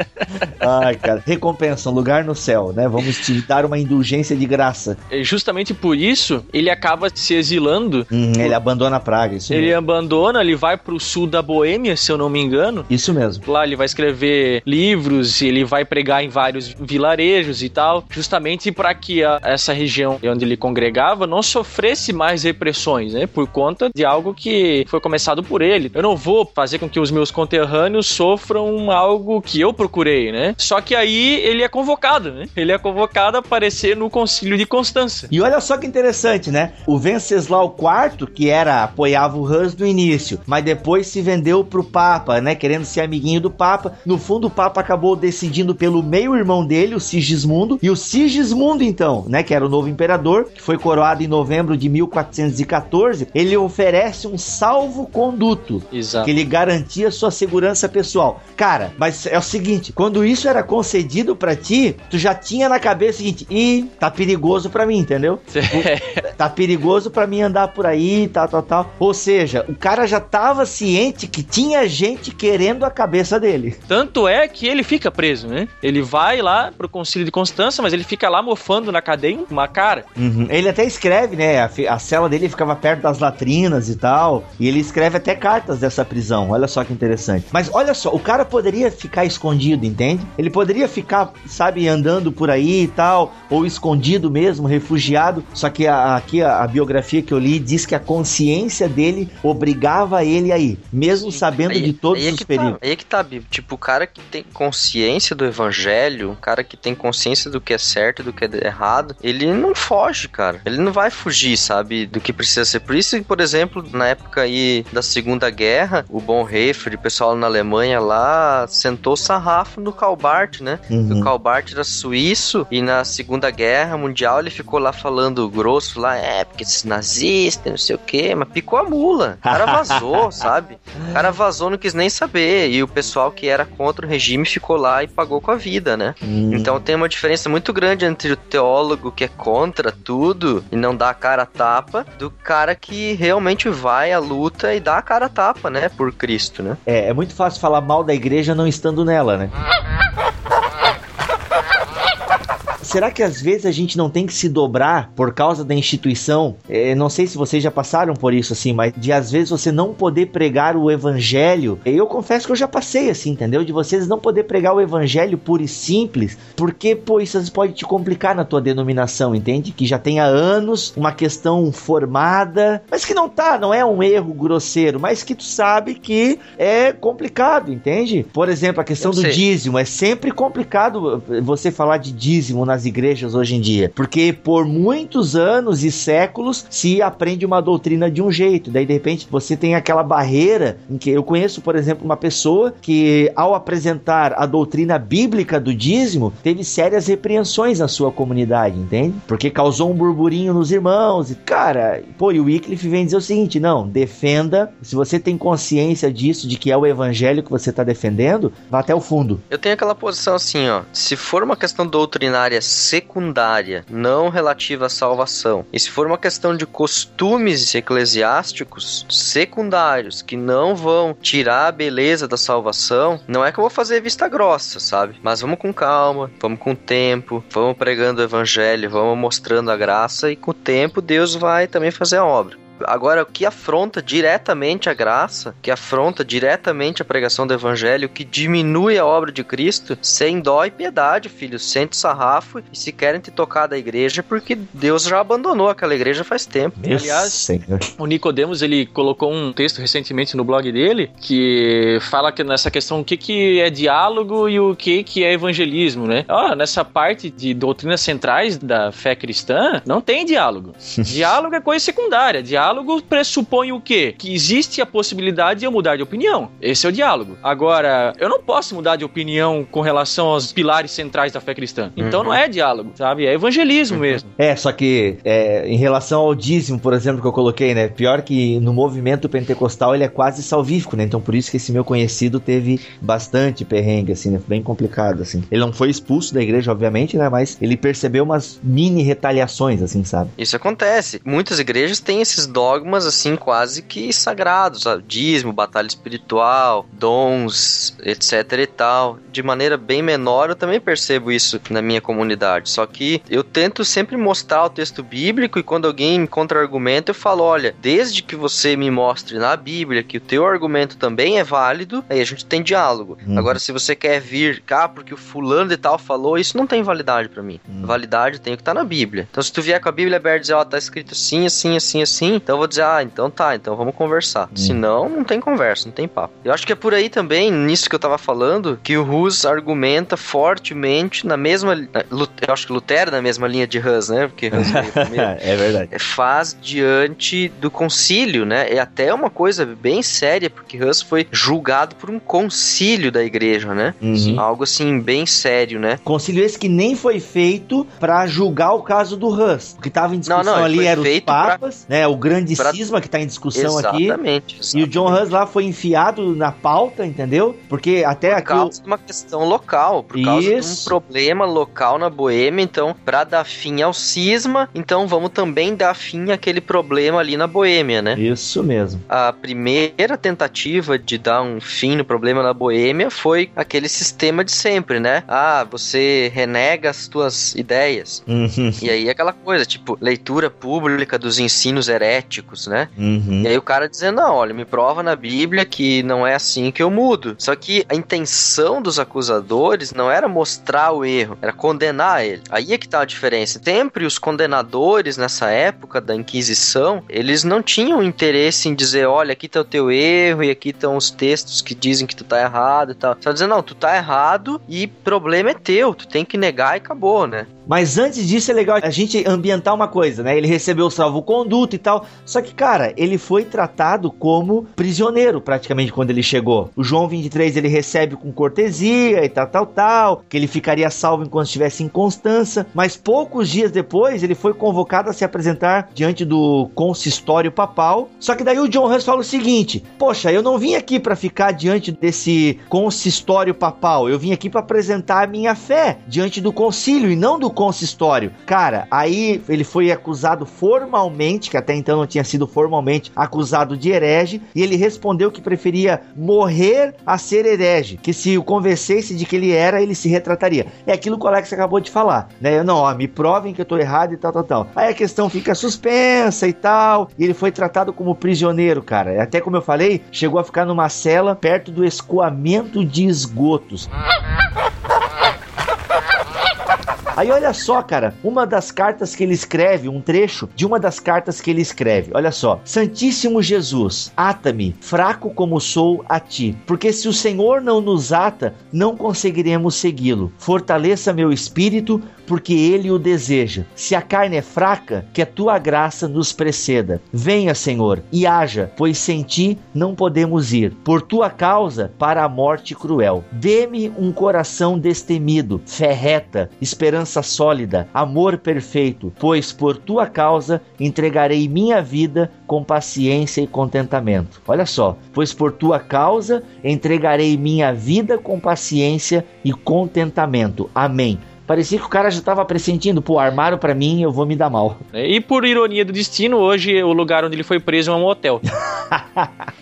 Ai, cara, recompensa, um lugar no céu, né? Vamos te dar uma indulgência de graça. E justamente por isso, ele acaba se exilando. Hum, ele abandona a Praga, isso Ele mesmo. abandona, ele vai pro sul da Boêmia, se eu não me engano. Isso mesmo. Lá ele vai escrever livros, ele vai pregar em vários vilarejos e tal, justamente para que a- essa região onde ele congregava não sofresse mais repressões, né? Por conta de algo que foi começado por ele. Eu não vou fazer com que os meus conterrâneos sofram algo que eu procurei, né? Só que aí ele é convocado, né? Ele é convocado a aparecer no concílio de Constança. E olha só que interessante, né? O Venceslau IV, que era apoiava o Hus no início, mas depois se vendeu pro Papa, né? Querendo ser amiguinho do Papa. No fundo, o Papa acabou decidindo pelo meio-irmão dele, o Sigismundo. E o Sigismundo, então, né? Que era o novo imperador, que foi coroado em novembro de 1414. Ele oferece um salvo-conduto. Exato. que ele garantia sua segurança pessoal. Cara, mas é o seguinte, quando isso era concedido pra ti, tu já tinha na cabeça o seguinte, ih, tá perigoso pra mim, entendeu? Tá perigoso pra mim andar por aí, tal, tal, tal. Ou seja, o cara já tava ciente que tinha gente querendo a cabeça dele. Tanto é que ele fica preso, né? Ele vai lá pro concílio de Constança, mas ele fica lá mofando na cadeia uma cara. Uhum. Ele até escreve, né? A, a cela dele ficava perto das latrinas e tal. E ele escreve até cartas dessa prisão. Olha só que interessante. Mas olha só, o cara poderia ficar escondido, entende? Ele poderia ficar, sabe, andando por aí e tal, ou escondido mesmo, refugiado. Só que a- aqui a, a biografia que eu li diz que a consciência dele obrigava ele a ir, mesmo sabendo Aí- de todos aí é os que perigos. Tá, aí é que tá, Bibo. Tipo, o cara que tem consciência do evangelho, o cara que tem consciência do que é certo e do que é errado, ele não foge, cara. Ele não vai fugir, sabe, do que precisa ser. Por isso, por exemplo, na época aí da Segunda Guerra, o Bonhoeffer o pessoal na Alemanha lá sentou sarrafo no Calbart, né? Uhum. O Calbart era suíço e na Segunda Guerra Mundial ele ficou lá falando grosso lá, é, porque esses nazistas, não sei o que, mas picou a mula. O cara vazou, sabe? O cara vazou, não quis nem saber. E o pessoal que era contra o regime ficou lá e pagou com a vida, né? Hum. Então tem uma diferença muito grande entre o teólogo que é contra tudo e não dá a cara a tapa, do cara que realmente vai à luta e dá a cara a tapa, né? Por Cristo, né? É, é muito fácil falar mal da igreja não estando nela, né? Será que às vezes a gente não tem que se dobrar por causa da instituição? É, não sei se vocês já passaram por isso assim, mas de às vezes você não poder pregar o evangelho. Eu confesso que eu já passei assim, entendeu? De vocês não poder pregar o evangelho puro e simples, porque pô, isso pode te complicar na tua denominação, entende? Que já tem há anos uma questão formada, mas que não tá, não é um erro grosseiro, mas que tu sabe que é complicado, entende? Por exemplo, a questão Eu do sei. dízimo é sempre complicado você falar de dízimo nas igrejas hoje em dia, porque por muitos anos e séculos se aprende uma doutrina de um jeito, daí de repente você tem aquela barreira em que eu conheço, por exemplo, uma pessoa que ao apresentar a doutrina bíblica do dízimo, teve sérias repreensões na sua comunidade, entende? Porque causou um burburinho nos irmãos, e cara, pô, e o Wycliffe vem dizer o seguinte, não, defenda, se você tem consciência disso, de que é o evangelho que você está defendendo, vá até o fundo. Eu tenho aquela posição assim, ó. Se for uma questão doutrinária secundária, não relativa à salvação, e se for uma questão de costumes eclesiásticos secundários que não vão tirar a beleza da salvação, não é que eu vou fazer vista grossa, sabe? Mas vamos com calma, vamos com tempo, vamos pregando o evangelho, vamos mostrando a graça e com o tempo Deus vai também fazer a obra. Agora, o que afronta diretamente a graça, que afronta diretamente a pregação do evangelho, que diminui a obra de Cristo, sem dó e piedade, filho. Sente sarrafo e se querem te tocar da igreja, porque Deus já abandonou aquela igreja faz tempo. Meu Aliás, Senhor. O Nicodemos ele colocou um texto recentemente no blog dele que fala que nessa questão o que, que é diálogo e o que, que é evangelismo, né? Ó, nessa parte de doutrinas centrais da fé cristã, não tem diálogo. diálogo é coisa secundária. Diálogo pressupõe o quê? Que existe a possibilidade de eu mudar de opinião. Esse é o diálogo. Agora, eu não posso mudar de opinião com relação aos pilares centrais da fé cristã. Então não é diálogo, sabe? É evangelismo mesmo. É, só que é, em relação ao dízimo, por exemplo, que eu coloquei, né? Pior que no movimento pentecostal ele é quase salvífico, né? Então por isso que esse meu conhecido teve bastante perrengue, assim, né? Bem complicado, assim. Ele não foi expulso da igreja, obviamente, né? Mas ele percebeu umas mini retaliações, assim, sabe? Isso acontece. Muitas igrejas têm esses dogmas, assim, quase que sagrados. sabe? Dízimo, batalha espiritual, dons, etc e tal. De maneira bem menor, eu também percebo isso na minha comunidade. Só que eu tento sempre mostrar o texto bíblico e quando alguém me contra-argumenta, eu falo, olha, desde que você me mostre na Bíblia que o teu argumento também é válido, aí a gente tem diálogo. Uhum. Agora, se você quer vir cá porque o fulano de tal falou, isso não tem validade pra mim. Uhum. Validade tem que tá na Bíblia. Então, se tu vier com a Bíblia aberta e dizer, ó, tá escrito assim, assim, assim, assim, então eu vou dizer, ah, então tá, então vamos conversar. Se não, não tem conversa, não tem papo. Eu acho que é por aí também, nisso que eu tava falando, que o Hus argumenta fortemente na mesma. Eu acho que Lutero na mesma linha de Hus, né? Porque Hus veio primeiro. é verdade. É, faz diante do concílio, né? É até uma coisa bem séria, porque Hus foi julgado por um concílio da igreja, né? Uhum. Algo assim, bem sério, né? Concílio esse que nem foi feito pra julgar o caso do Hus. O que tava em discussão Não, não, ali foi era os feito pra- papas, né? O grande pra- cisma que tá em discussão aqui. Exatamente. E o John Hus lá foi enfiado na pauta, entendeu? Porque até Por aqui. o- causa de uma questão local, por causa de um Isso. problema local na Boêmia, então, pra dar fim ao cisma, então vamos também dar fim àquele problema ali na Boêmia, né? Isso mesmo. A primeira tentativa de dar um fim no problema na Boêmia foi aquele sistema de sempre, né? Ah, você renega as tuas ideias. Uhum. E aí aquela coisa, tipo, leitura pública dos ensinos heréticos, né? Uhum. E aí o cara dizendo, não, olha, me prova na Bíblia que não é assim que eu mudo. Só que a intenção dos acusadores não era mostrar o erro, era condenar ele. Aí é que tá a diferença. Sempre os condenadores nessa época da Inquisição, eles não tinham interesse em dizer, olha, aqui tá o teu erro e aqui estão os textos que dizem que tu tá errado e tal. Só dizendo, não, tu tá errado e problema é teu, tu tem que negar e acabou, né? Mas antes disso é legal a gente ambientar uma coisa, né? Ele recebeu o salvo-conduto e tal. Só que, cara, ele foi tratado como prisioneiro praticamente quando ele chegou. O João 23 ele recebe com cortesia e tal, tal, tal. Que ele ficaria salvo enquanto estivesse em Constança. Mas poucos dias depois ele foi convocado a se apresentar diante do consistório papal. Só que daí o John Hus fala o seguinte: Poxa, eu não vim aqui para ficar diante desse consistório papal. Eu vim aqui para apresentar a minha fé diante do concílio e não do consistório. Cara, aí ele foi acusado formalmente, que até então não tinha sido formalmente acusado de herege, e ele respondeu que preferia morrer a ser herege, que se o convencesse de que ele era, ele se retrataria. É aquilo que o Alex acabou de falar, né? Não, ó, me provem que eu tô errado e tal, tal, tal. Aí a questão fica suspensa e tal, e ele foi tratado como prisioneiro, cara. Até como eu falei, chegou a ficar numa cela perto do escoamento de esgotos. Aí olha só, cara, uma das cartas que ele escreve, um trecho de uma das cartas que ele escreve. Olha só: Santíssimo Jesus, ata-me, fraco como sou a ti, porque se o Senhor não nos ata, não conseguiremos segui-lo. Fortaleça meu espírito, porque ele o deseja. Se a carne é fraca, que a tua graça nos preceda. Venha, Senhor, e haja, pois sem ti não podemos ir. Por tua causa, para a morte cruel. Dê-me um coração destemido, fé reta, esperança sólida, amor perfeito, pois por tua causa entregarei minha vida com paciência e contentamento. Olha só, pois por tua causa entregarei minha vida com paciência e contentamento. Amém. Parecia que o cara já tava pressentindo, pô, armaram pra mim, eu vou me dar mal. E por ironia do destino, hoje o lugar onde ele foi preso é um hotel.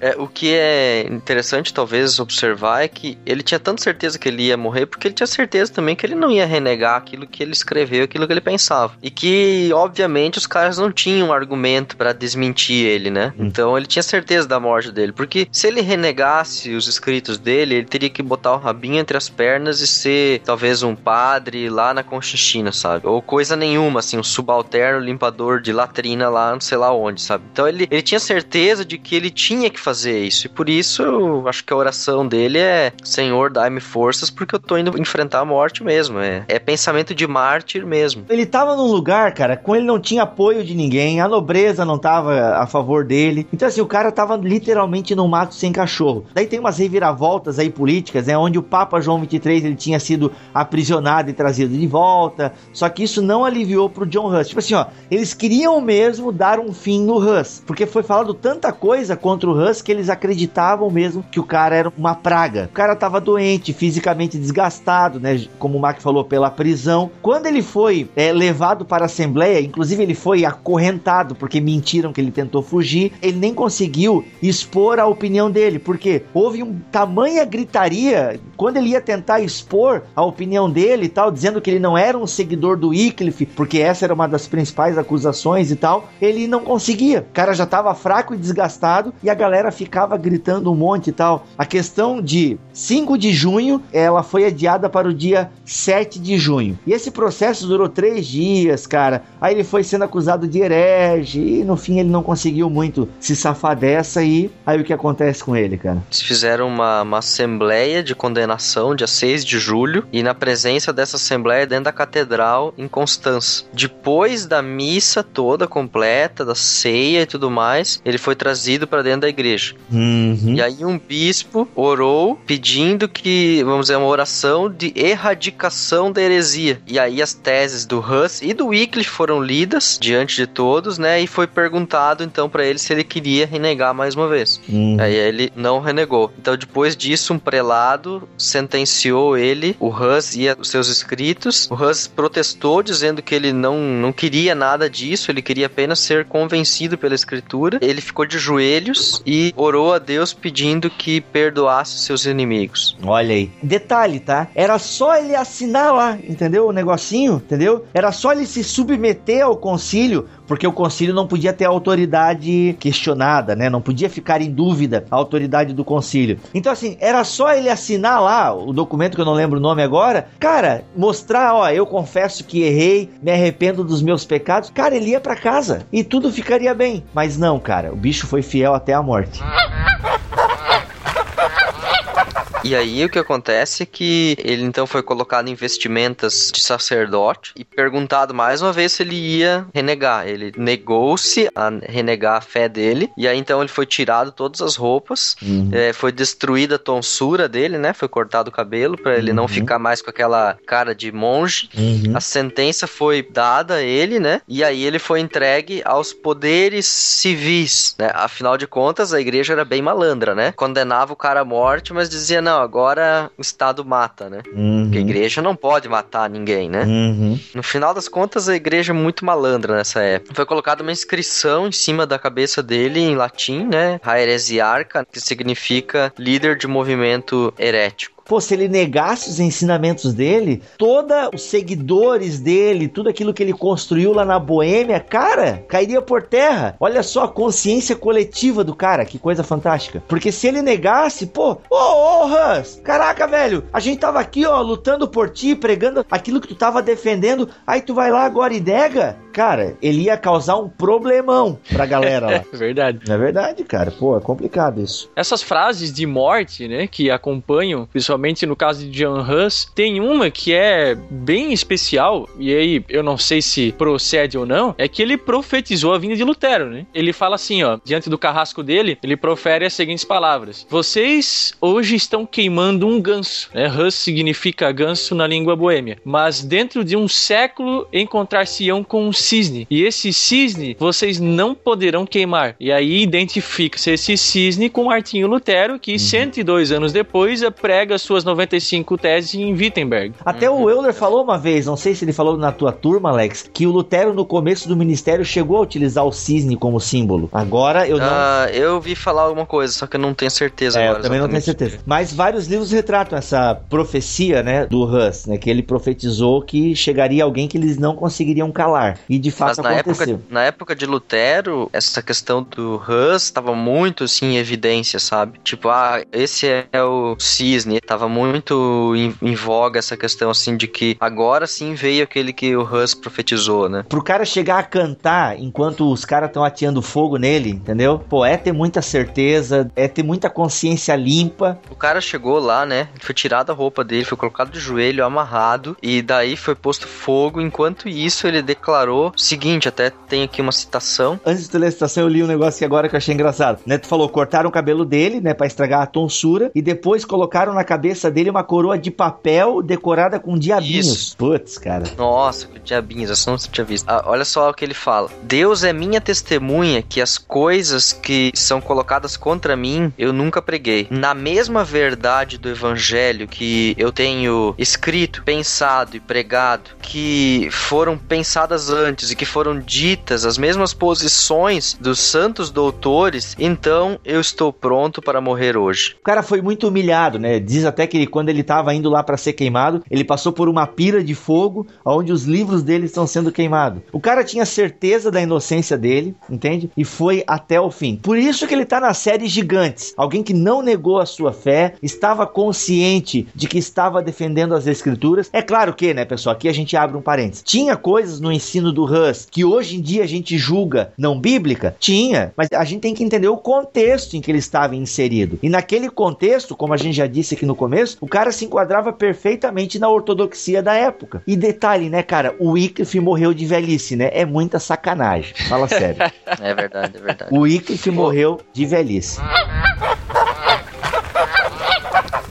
É, o que é interessante, talvez, observar é que ele tinha tanta certeza que ele ia morrer, porque ele tinha certeza também que ele não ia renegar aquilo que ele escreveu, aquilo que ele pensava. E que, obviamente, os caras não tinham argumento pra desmentir ele, né? Então ele tinha certeza da morte dele. Porque se ele renegasse os escritos dele, ele teria que botar o rabinho entre as pernas e ser talvez um padre lá na Conchinchina, sabe? Ou coisa nenhuma, assim, um subalterno limpador de latrina lá, não sei lá onde, sabe? Então ele, ele tinha certeza de que ele tinha que fazer isso. E por isso eu acho que a oração dele é: Senhor, dai-me forças, porque eu tô indo enfrentar a morte mesmo. É, é pensamento de mártir mesmo. Ele tava num lugar, cara, com ele não tinha apoio de ninguém, a nobreza não tava a favor dele. Então, assim, o cara tava literalmente no mato sem cachorro. Daí tem umas reviravoltas aí políticas, né? Onde o Papa João 23 ele tinha sido aprisionado e trazido de volta. Só que isso não aliviou pro John Huss. Tipo assim, ó, eles queriam mesmo dar um fim no Huss. Porque foi falado tanta coisa contra o Huss que eles acreditavam mesmo que o cara era uma praga. O cara tava doente, fisicamente desgastado, né? Como o Mac falou, pela prisão. Quando ele foi é, levado para a Assembleia, inclusive ele foi acorrentado porque mentiram que ele tentou fugir, ele nem conseguiu expor a opinião dele, porque houve um tamanha gritaria quando ele ia tentar expor a opinião dele e tal, dizendo que ele não era um seguidor do Wycliffe, porque essa era uma das principais acusações e tal, ele não conseguia. O cara já estava fraco e desgastado e a galera ficava gritando um monte e tal. A questão de 5 de junho, ela foi adiada para o dia 7 de junho. E esse processo durou três dias, cara. Aí ele foi sendo acusado de herege e no fim ele não conseguiu muito se safar dessa e aí o que acontece com ele, cara? Eles fizeram uma, uma assembleia de condenação dia 6 de julho e na presença dessa assembleia dentro da catedral em Constança. Depois da missa toda completa, da ceia e tudo mais, ele foi trazido para dentro da igreja. Uhum. E aí um bispo orou pedindo que, vamos dizer, uma oração de erradicação da heresia. E aí as teses do Huss e do Wycliffe foram lidas diante de todos, né? E foi perguntado então para ele se ele queria renegar mais uma vez. Uhum. Aí ele não renegou. Então depois disso um prelado sentenciou ele, o Huss e os seus escritos. O Huss protestou dizendo que ele não, não queria nada disso, ele queria apenas ser convencido pela escritura. Ele ficou de joelhos e orou a Deus pedindo que perdoasse seus inimigos. Olha aí. Detalhe, tá? Era só ele assinar lá, entendeu? O negocinho, entendeu? Era só ele se submeter ao concílio, porque o concílio não podia ter autoridade questionada, né? Não podia ficar em dúvida a autoridade do concílio. Então, assim, era só ele assinar lá o documento que eu não lembro o nome agora. Cara, mostrar, ó, eu confesso que errei, me arrependo dos meus pecados. Cara, ele ia para casa e tudo ficaria bem. Mas não, cara, o bicho foi fiel até a morte. E aí o que acontece é que ele então foi colocado em vestimentas de sacerdote e perguntado mais uma vez se ele ia renegar. Ele negou-se a renegar a fé dele e aí então ele foi tirado todas as roupas, Uhum. é, foi destruída a tonsura dele, né? Foi cortado o cabelo para ele não Uhum. ficar mais com aquela cara de monge. Uhum. A sentença foi dada a ele, né? E aí ele foi entregue aos poderes civis, né? Afinal de contas, a igreja era bem malandra, né? Condenava o cara à morte, mas dizia, não, agora o Estado mata, né? Uhum. Porque a igreja não pode matar ninguém, né? Uhum. No final das contas, a igreja é muito malandra nessa época. Foi colocada uma inscrição em cima da cabeça dele em latim, né? A heresiarca, que significa líder de movimento herético. Pô, se ele negasse os ensinamentos dele, todos os seguidores dele, tudo aquilo que ele construiu lá na Boêmia, cara, cairia por terra. Olha só a consciência coletiva do cara, que coisa fantástica. Porque se ele negasse, pô, ô, ô, Hans, caraca, velho, a gente tava aqui, ó, lutando por ti, pregando aquilo que tu tava defendendo, aí tu vai lá agora e nega. Cara, ele ia causar um problemão pra galera lá. Verdade. Não é verdade, cara? Pô, é complicado isso. Essas frases de morte, né, que acompanham, principalmente no caso de John Huss, tem uma que é bem especial, e aí eu não sei se procede ou não, é que ele profetizou a vinda de Lutero, né? Ele fala assim, ó, diante do carrasco dele, ele profere as seguintes palavras: Vocês hoje estão queimando um ganso, né? Huss significa ganso na língua boêmia, mas dentro de um século encontrar-se-ão com um cisne. E esse cisne vocês não poderão queimar. E aí identifica-se esse cisne com Martinho Lutero, que 102 anos depois prega suas 95 teses em Wittenberg. Até o Euler falou uma vez, não sei se ele falou na tua turma, Alex, que o Lutero no começo do ministério chegou a utilizar o cisne como símbolo. Agora eu não. Ah, eu ouvi falar alguma coisa, só que eu não tenho certeza É, agora. eu também não tenho certeza. Mas vários livros retratam essa profecia, né, do Hus, né, que ele profetizou que chegaria alguém que eles não conseguiriam calar. E de Mas fato na aconteceu. época, na época de Lutero, essa questão do Hus estava muito assim em evidência, sabe? Tipo, ah, esse é o cisne. Tava muito em, em voga essa questão assim de que agora sim veio aquele que o Hus profetizou, né? Pro cara chegar a cantar enquanto os caras estão ateando fogo nele, entendeu? Pô, é ter muita certeza, é ter muita consciência limpa. O cara chegou lá, né? Foi tirada a roupa dele, foi colocado de joelho, amarrado, e daí foi posto fogo. Enquanto isso, ele declarou o seguinte: até tem aqui uma citação. Antes de ler a citação, eu li um negócio que agora que eu achei engraçado. Né? Tu falou, cortaram o cabelo dele, né, pra estragar a tonsura, e depois colocaram na cabeça dele uma coroa de papel decorada com diabinhos. Isso. Putz, cara. Nossa, que diabinhos, essa não tinha visto. Ah, olha só o que ele fala: Deus é minha testemunha que as coisas que são colocadas contra mim eu nunca preguei. Na mesma verdade do evangelho que eu tenho escrito, pensado e pregado, que foram pensadas antes e que foram ditas as mesmas posições dos santos doutores, então eu estou pronto para morrer hoje. O cara foi muito humilhado, né? Diz até que quando ele tava indo lá pra ser queimado, ele passou por uma pira de fogo onde os livros dele estão sendo queimados. O cara tinha certeza da inocência dele, entende? E foi até o fim. Por isso que ele tá na série Gigantes. Alguém que não negou a sua fé, estava consciente de que estava defendendo as escrituras. É claro que, né, pessoal, aqui a gente abre um parênteses. Tinha coisas no ensino do Hus que hoje em dia a gente julga não bíblica? Tinha, mas a gente tem que entender o contexto em que ele estava inserido. E naquele contexto, como a gente já disse aqui no começo, o cara se enquadrava perfeitamente na ortodoxia da época. E detalhe, né, cara, o Wycliffe morreu de velhice, né? É muita sacanagem. Fala sério. É verdade, é verdade. o Wycliffe morreu de velhice.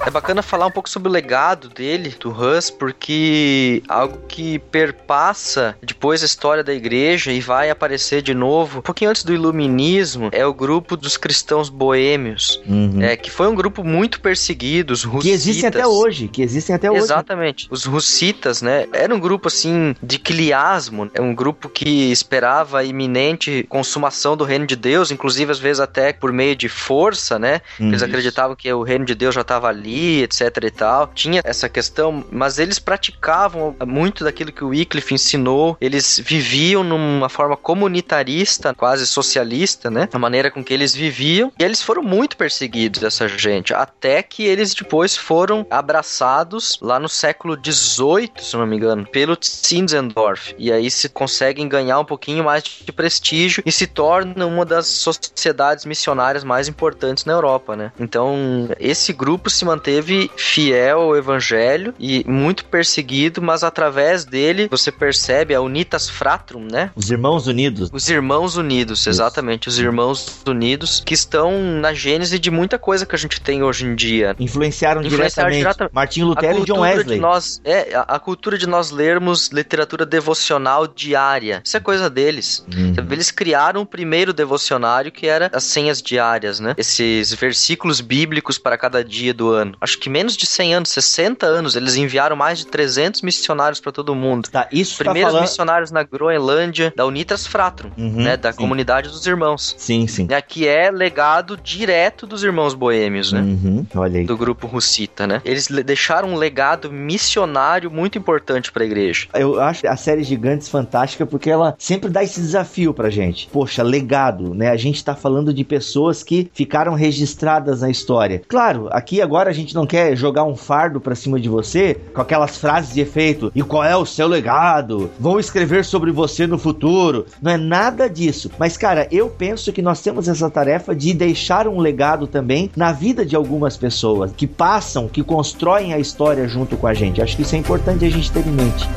É bacana falar um pouco sobre o legado dele, do Hus, porque algo que perpassa depois a história da igreja e vai aparecer de novo, um pouquinho antes do iluminismo, é o grupo dos cristãos boêmios, Uhum. é, que foi um grupo muito perseguido, os Que russitas. existem até hoje, que existem até hoje. Exatamente. Os russitas, né? Era um grupo assim de quiliasmo, é um grupo que esperava a iminente consumação do reino de Deus, inclusive às vezes até por meio de força, né? Uhum. Eles acreditavam que o reino de Deus já estava ali, etc e tal. Tinha essa questão, mas eles praticavam muito daquilo que o Wycliffe ensinou. Eles viviam numa forma comunitarista, quase socialista, né? A maneira com que eles viviam. E eles foram muito perseguidos, essa gente, até que eles depois foram abraçados lá no século XVIII, se não me engano, pelo Zinzendorf. E aí se conseguem ganhar um pouquinho mais de prestígio e se torna uma das sociedades missionárias mais importantes na Europa, né? Então, esse grupo se manteve fiel ao evangelho e muito perseguido, mas através dele você percebe a Unitas Fratrum, né? Os Irmãos Unidos. Os Irmãos Unidos, exatamente, os Irmãos Unidos que estão na gênese de muita coisa que a gente tem hoje em dia. Influenciaram, Influenciaram diretamente direta- Martinho Lutero e John Wesley. de nós, é, a, a cultura de nós lermos literatura devocional diária. Isso é coisa deles. Uhum. Eles criaram o primeiro devocionário que era as senhas diárias, né? Esses versículos bíblicos para cada dia do ano. Acho que menos de 100 anos, 60 anos, eles enviaram mais de 300 missionários para todo mundo. Tá, isso tá Primeiros falando... missionários na Groenlândia, da Unitas Fratrum, Uhum, né? Da sim. comunidade dos irmãos. Sim, sim. Né, que é legado direto dos irmãos boêmios, né? Uhum, olha aí. Do grupo Russita, né? Eles le- deixaram um legado missionário muito importante para a igreja. Eu acho a série Gigantes fantástica porque ela sempre dá esse desafio pra gente. Poxa, legado, né? A gente tá falando de pessoas que ficaram registradas na história. Claro, aqui agora a gente não quer jogar um fardo pra cima de você com aquelas frases de efeito. E qual é o seu legado? Vou escrever sobre você no futuro. Não é nada disso. Mas, cara, eu penso que nós temos essa tarefa de deixar um legado também na vida de algumas pessoas que passam, que constroem a história junto com a gente. Acho que isso é importante a gente ter em mente.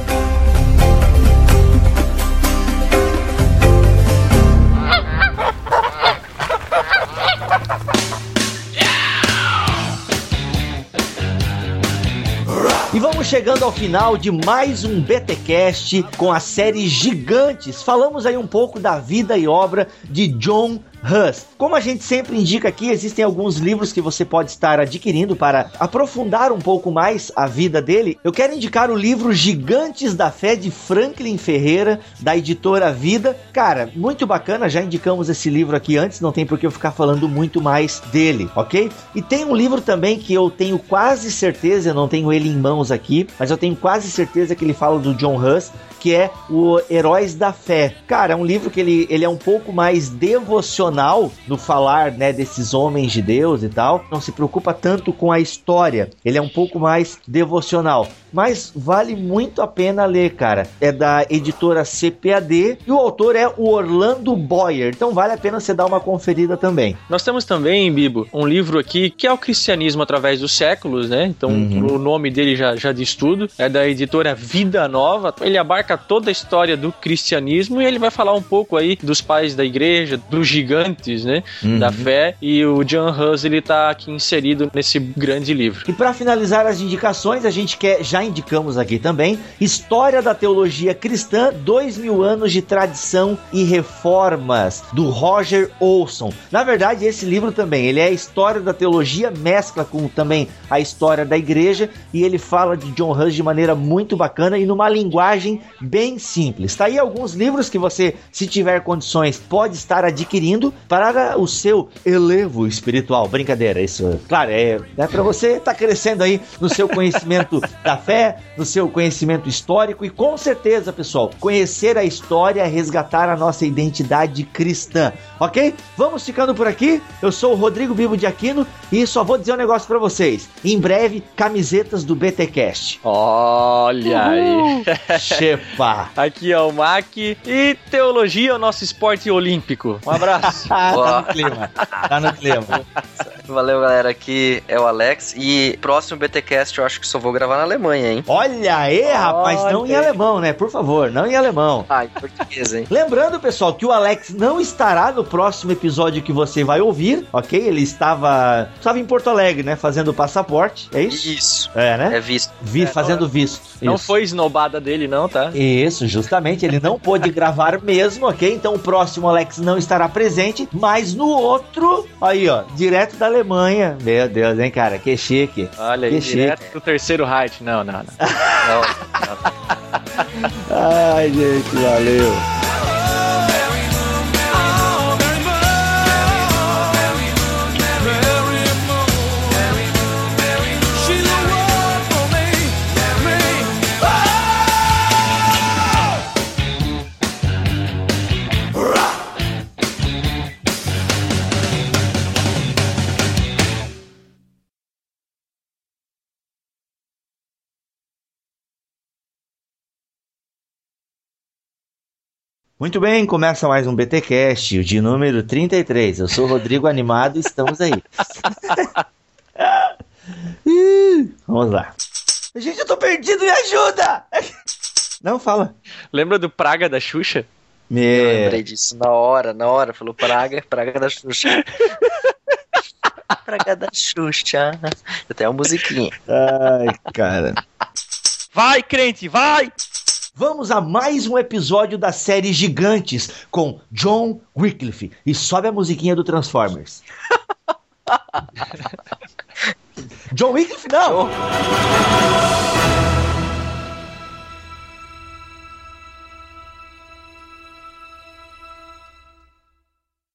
Chegando ao final de mais um BTcast com a série Gigantes. Falamos aí um pouco da vida e obra de John Hus. Como a gente sempre indica aqui, existem alguns livros que você pode estar adquirindo para aprofundar um pouco mais a vida dele. Eu quero indicar o livro Gigantes da Fé de Franklin Ferreira, da editora Vida. Cara, muito bacana, já indicamos esse livro aqui antes, não tem por que eu ficar falando muito mais dele, ok? E tem um livro também que eu tenho quase certeza, eu não tenho ele em mãos aqui, mas eu tenho quase certeza que ele fala do John Hus, que é o Heróis da Fé. Cara, é um livro que ele, ele é um pouco mais devocional no falar, né, desses homens de Deus e tal. Não se preocupa tanto com a história. Ele é um pouco mais devocional mas vale muito a pena ler, cara. É da editora CPAD e o autor é o Orlando Boyer. Então vale a pena você dar uma conferida também. Nós temos também, Bibo, um livro aqui que é o Cristianismo através dos séculos, né? Então uhum. o nome dele já, já diz tudo. É da editora Vida Nova. Ele abarca toda a história do cristianismo e ele vai falar um pouco aí dos pais da igreja, dos gigantes, né? Uhum. Da fé. E o John Hus, ele tá aqui inserido nesse grande livro. E para finalizar as indicações, a gente quer já indicamos aqui também, História da Teologia Cristã, dois mil anos de tradição e reformas, do Roger Olson. Na verdade, esse livro também, ele é a história da teologia, mescla com também a história da igreja, e ele fala de John Hus de maneira muito bacana e numa linguagem bem simples. Tá aí alguns livros que você, se tiver condições, pode estar adquirindo para o seu elevo espiritual. Brincadeira, isso, claro, é, é para você estar tá crescendo aí no seu conhecimento da fé, no seu conhecimento histórico e com certeza, pessoal, conhecer a história resgatar a nossa identidade cristã, ok? Vamos ficando por aqui. Eu sou o Rodrigo Vivo de Aquino e só vou dizer um negócio para vocês. Em breve, camisetas do BTcast. Olha aí. Chepa. Aqui é o Mac e teologia é o nosso esporte olímpico. Um abraço. tá no clima. Tá no clima. Valeu, galera. Aqui é o Alex e próximo BTcast eu acho que só vou gravar na Alemanha, hein? Olha aí, rapaz, Olha. não em alemão, né? Por favor, não em alemão. Ah, em português, hein? Lembrando, pessoal, que o Alex não estará no próximo episódio que você vai ouvir, ok? Ele estava, estava em Porto Alegre, né? Fazendo passaporte, é isso? Isso. É, né? É visto. Vi, é, fazendo visto. Não isso. foi esnobada dele, não, tá? Isso, justamente. Ele não pôde gravar mesmo, ok? Então o próximo Alex não estará presente, mas no outro, aí, ó, direto da Alemanha. Meu Deus, hein, cara? Que chique. Olha que aí, chique. direto do terceiro height. Não, não, não. Ai, gente, valeu. Muito bem, começa mais um BTcast, o de número 33. Eu sou o Rodrigo Animado e estamos aí. Vamos lá. Gente, eu tô perdido, me ajuda! Não, fala. Lembra do Praga da Xuxa? Me... Eu lembrei disso na hora, na hora. Falou Praga, Praga da Xuxa. praga da Xuxa. Até uma musiquinha. Ai, cara. Vai, crente, vai! Vamos a mais um episódio da série Gigantes com John Wycliffe. E sobe a musiquinha do Transformers. John Wycliffe, não!